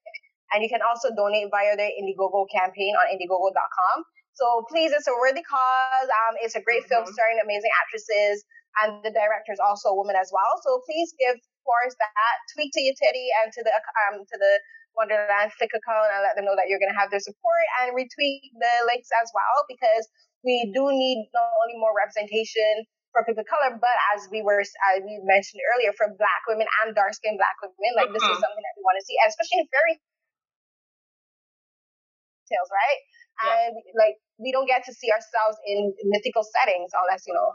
and you can also donate via their Indiegogo campaign on Indiegogo.com. So please, it's a worthy cause. Um, it's a great mm-hmm. film starring amazing actresses, and the director is also a woman as well. So please give towards that. Tweet to Yetide and to the um to the Wonderland Flick account and let them know that you're going to have their support and retweet the links as well because we do need not only more representation for people of color, but as we were, as we mentioned earlier, for black women and dark skinned black women, like mm-hmm. this is uh-huh. something that we want to see, especially in fairy tales, right? Yeah. And like we don't get to see ourselves in mythical settings unless you know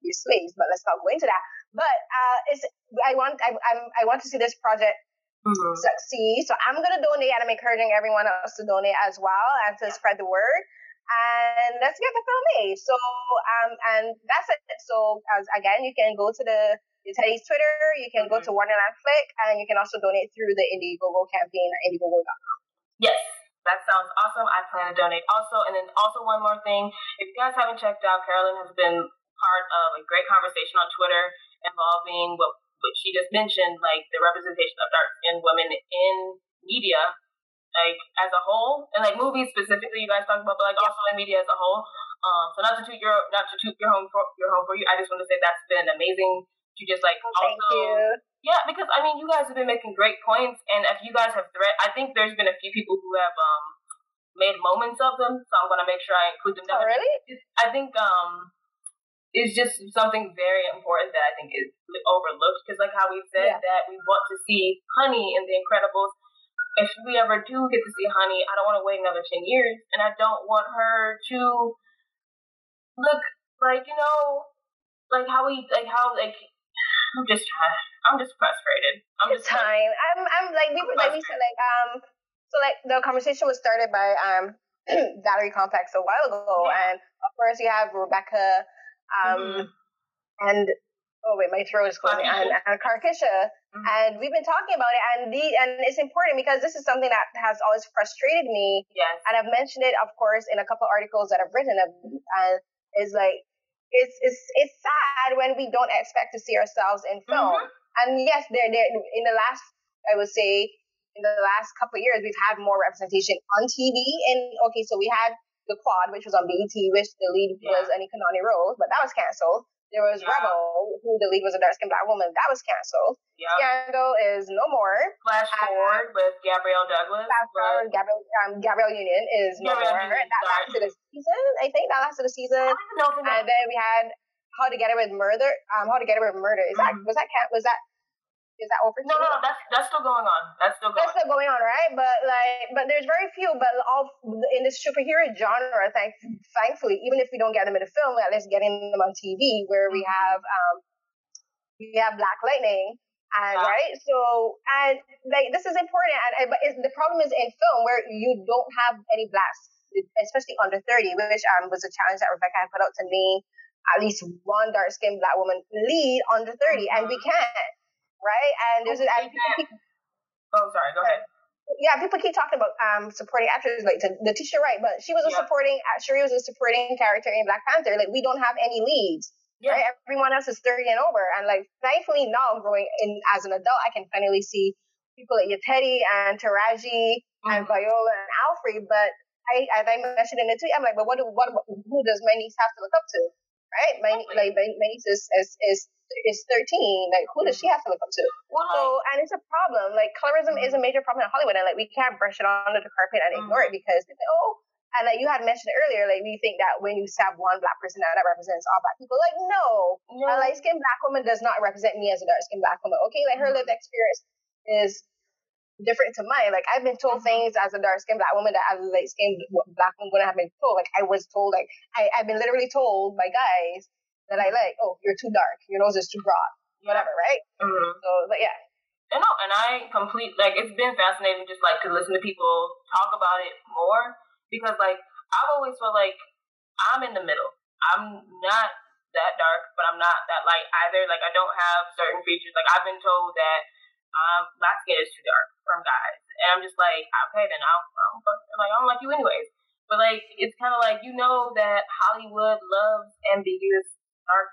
you're slaves. But let's not go into that. But uh, it's I want I I'm, I want to see this project mm-hmm. succeed. So I'm gonna donate, and I'm encouraging everyone else to donate as well and to spread the word and let's get the film made. So, um, and that's it. So, as again, you can go to the Teddy's Twitter, you can go to mm-hmm. Wonderland Flick, and you can also donate through the Indiegogo campaign at Indiegogo.com. Yes, that sounds awesome. I plan to donate also. And then also one more thing, if you guys haven't checked out, Carolyn has been part of a great conversation on Twitter involving what, what she just mentioned, like the representation of dark skinned women in media like as a whole, and like movies specifically, you guys talk about, but like also in media as a whole. Um, so not to toot your not to toot your home for your home for you. I just want to say that's been amazing to just like oh, also, thank you. Yeah, because I mean, you guys have been making great points, and if you guys have threat, I think there's been a few people who have um made moments of them, so I'm gonna make sure I include them. Oh, really? I think um it's just something very important that I think is overlooked because, like how we've said yeah. that we want to see Honey in The Incredibles, if we ever do get to see Honey, I don't want to wait another 10 years. And I don't want her to look like, you know, like how we, like how, like, I'm just trying. I'm just frustrated. I'm just fine. I'm I'm like we were like we said like um so like the conversation was started by um Valerie Complex a while ago, yeah. and of course you have Rebecca um mm-hmm. and oh wait my throat is closing and, and Karkisha. Mm-hmm. And we've been talking about it, and the and it's important because this is something that has always frustrated me. Yes. And I've mentioned it, of course, in a couple articles that I've written. Uh, is like it's it's it's sad when we don't expect to see ourselves in film. Mm-hmm. And yes, there there in the last I would say in the last couple of years we've had more representation on TV. And okay, so we had the Quad, which was on BET, which the lead yeah. was Anika Noni Rose, but that was canceled. There was yeah. Rebel, who the lead was a dark skinned black woman. That was canceled. Yep. Scandal is no more. Flash Forward with Gabrielle Douglas. Flash Forward, Gabrielle, um, Gabrielle Union is no Gabrielle more. Union, that lasted a season, I think. That lasted a season. And then we had How to Get Away with Murder. Um, How to Get Away with Murder. Is mm-hmm. that was that was that is that over? No, no, no, that's that's still going on. That's still going. That's still going on, right? But like, but there's very few. But all in this superhero genre, thank, thankfully, even if we don't get them in the film, at least getting them on TV, where we mm-hmm. have um, we have Black Lightning, and wow. right. So and like this is important, and but the problem is in film where you don't have any blacks, especially under thirty, which um was a challenge that Rebecca had put out to me. At least one dark skinned black woman lead under 30, mm-hmm. and we mm-hmm. can't right? And there's oh, and keep, oh sorry, go ahead. Yeah, people keep talking about um supporting actors like Letitia Wright, but she was a yep. supporting Shuri was a supporting character in Black Panther. Like we don't have any leads. Yeah. Right? Everyone else is 30 and over. And like thankfully now growing in as an adult I can finally see people like Yetide and Taraji mm-hmm. and Viola and Alfre. But I as I mentioned in the tweet, I'm like, but what do what who does my niece have to look up to? Right? My like my, my niece is, is is is 13. Like, who does she have to look up to? Well, so, and it's a problem. Like, colorism mm-hmm. is a major problem in Hollywood, and like, we can't brush it under the carpet and ignore mm-hmm. it because, oh, and like you had mentioned earlier, like we think that when you stab one black person, that, that represents all black people. Like, no, a light skinned black woman does not represent me as a dark skinned black woman. Okay, like her mm-hmm. lived experience is different to mine. Like I've been told mm-hmm. things as a dark skinned black woman that as a light skinned black woman wouldn't have been told. Like I was told, like I, I've been literally told by guys that I like. Oh, you're too dark. Your nose is too broad. Whatever, right? Mm-hmm. So, but yeah. And no, and I complete like it's been fascinating just like to listen to people talk about it more because like I've always felt like I'm in the middle. I'm not that dark, but I'm not that light either. Like I don't have certain features. Like I've been told that um, black skin is too dark from guys, and I'm just like, okay, then I'll, I'll like I don't like you anyways. But like it's kind of like you know that Hollywood loves ambiguous dark,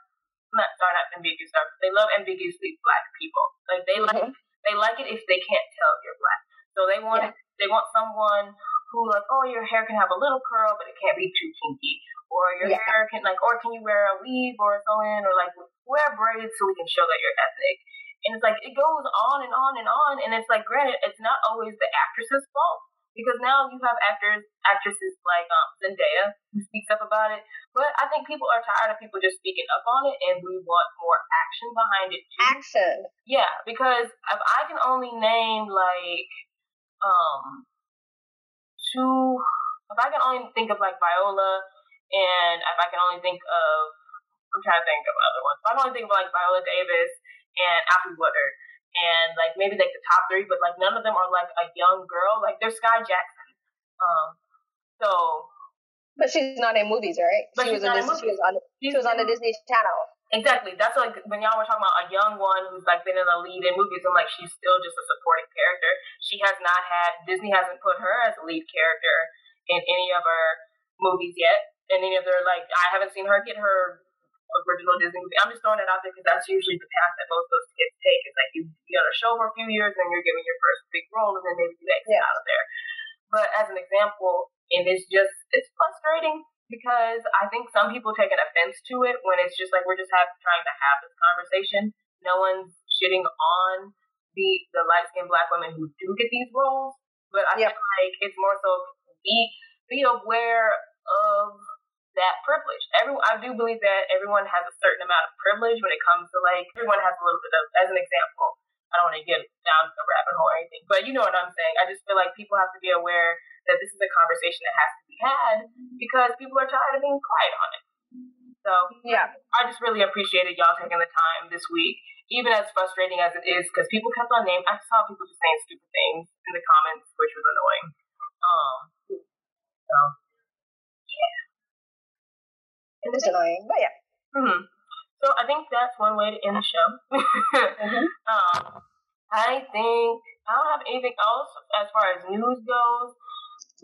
not sorry, not ambiguous dark. They love ambiguously black people. Like they like mm-hmm. they like it if they can't tell you're black. So they want yeah. they want someone who like, oh, your hair can have a little curl, but it can't be too kinky, or your yeah. hair can like, or can you wear a weave or a sew-in, or like wear braids so we can show that you're ethnic. And it's like it goes on and on and on, and it's like, granted, it's not always the actress's fault because now you have actors, actresses like um, Zendaya who speaks up about it. But I think people are tired of people just speaking up on it, and we want more action behind it too. Action. Yeah, because if I can only name like um two, if I can only think of like Viola, and if I can only think of, I'm trying to think of other ones. If I can only think of like Viola Davis and Alfre Woodard and like maybe like the top three, but like none of them are like a young girl. Like they're Skai Jackson. Um, so. But she's not in movies, right? But she was, Disney, she was on. She was on the Disney Channel. Exactly. That's like when y'all were talking about a young one who's like been in a lead in movies. I'm like, she's still just a supporting character. She has not had Disney hasn't put her as a lead character in any of her movies yet. And any of their like, I haven't seen her get her original Disney movie. I'm just throwing that out there because that's usually the path that most of those kids take. It's like you you got a show for a few years, and you're giving your first big role, and then maybe you exit yeah. out of there. But as an example, and it's just it's frustrating because I think some people take an offense to it when it's just like we're just have, trying to have this conversation. No one's shitting on the the light skinned black women who do get these roles, but I yep. feel like it's more so be be aware of that privilege. Everyone, I do believe that everyone has a certain amount of privilege when it comes to like everyone has a little bit of. As an example, I don't want to get down to the rabbit hole or anything, but you know what I'm saying. I just feel like people have to be aware that this is a conversation that has to be had because people are tired of being quiet on it. So yeah, I just really appreciated y'all taking the time this week. even as frustrating as it is, because people kept on naming, I saw people just saying stupid things in the comments, which was annoying. Um, so. And it's annoying, but yeah. Mm-hmm. So I think that's one way to end the show. mm-hmm. um, I think I don't have anything else as far as news goes.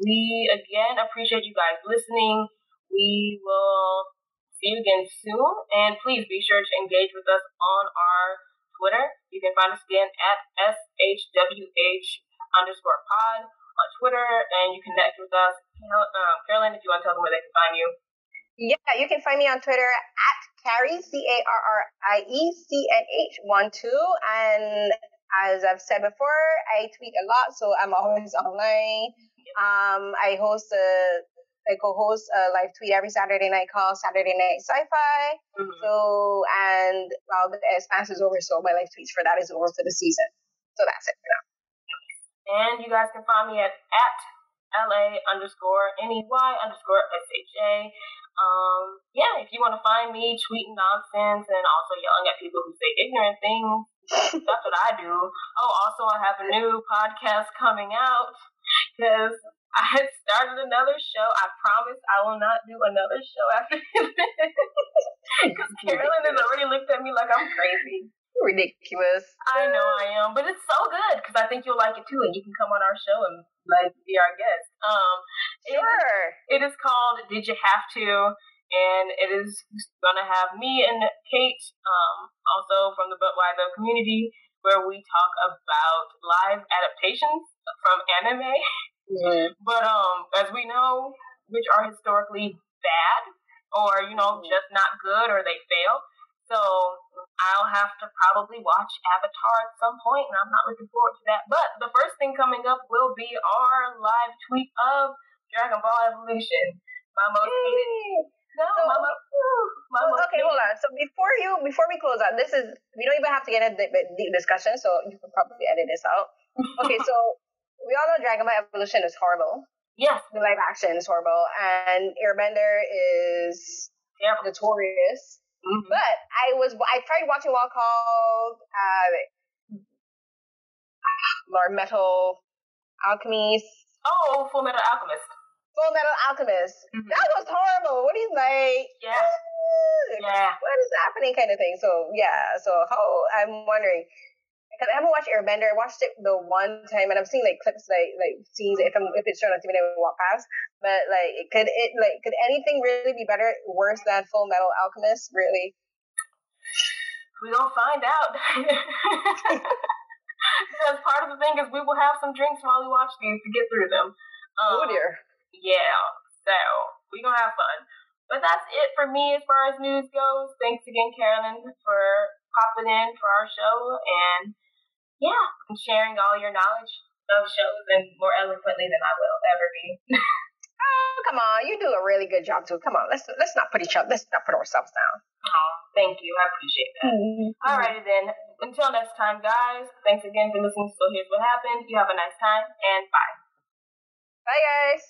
We again appreciate you guys listening. We will see you again soon. And please be sure to engage with us on our Twitter. You can find us again at SHWH underscore pod on Twitter, and you connect with us. Um, Carolyn, if you want to tell them where they can find you. Yeah, you can find me on Twitter at Carrie, C A R R I E C N H 1 2. And as I've said before, I tweet a lot, so I'm always online. Um, I host a I co-host a live tweet every Saturday night called Saturday Night Sci-Fi. Mm-hmm. So, and well, the expanse is over, so my live tweets for that is over for the season. So that's it for now. And you guys can find me at at la underscore ney underscore sha. Um, yeah, if you want to find me tweeting nonsense and also yelling at people who say ignorant things, that's what I do. Oh, also, I have a new podcast coming out because I had started another show. I promise I will not do another show after this. Because Carolyn has already looked at me like I'm crazy. Ridiculous. I know I am, but it's so good because I think you'll like it too, and you can come on our show and like be our guest. Um, sure. It is, it is called Did You Have To? And it is gonna have me and Kate, um, also from the Budweiser community, where we talk about live adaptations from anime. Mm-hmm. But um, as we know, which are historically bad or you know mm-hmm. just not good or they fail. So I'll have to probably watch Avatar at some point, and I'm not looking forward to that. But the first thing coming up will be our live tweet of Dragon Ball Evolution. My most hated. No, so, my, my most okay, hold on. So before you, before we close out, this is we don't even have to get into the, the discussion, so you can probably edit this out. Okay, so we all know Dragon Ball Evolution is horrible. Yes. The live action is horrible, and Airbender is yeah. notorious. Mm-hmm. But I was I tried watching one called uh, Lord Metal Alchemist. Oh, Full Metal Alchemist. Full Metal Alchemist. Mm-hmm. That was horrible. What is like? Yeah. yeah. What is happening? Kind of thing. So yeah. So how I'm wondering because I haven't watched Airbender. I watched it the one time, and I've seen like clips, like like scenes if I'm, if it's shown on TV, I walk past. But like, could it like could anything really be better, worse than Full Metal Alchemist? Really? We gonna find out. because part of the thing is we will have some drinks while we watch these to get through them. Um, oh dear. Yeah. So we gonna have fun. But that's it for me as far as news goes. Thanks again, Carolyn, for popping in for our show and yeah, and sharing all your knowledge of shows and more eloquently than I will ever be. oh, come on, you do a really good job too. Come on, let's let's not put each other, let's not put ourselves down. Oh, thank you, I appreciate that. Mm-hmm. Alrighty then, until next time, guys. Thanks again for listening. So here's what happened. You have a nice time, and bye. Bye, guys.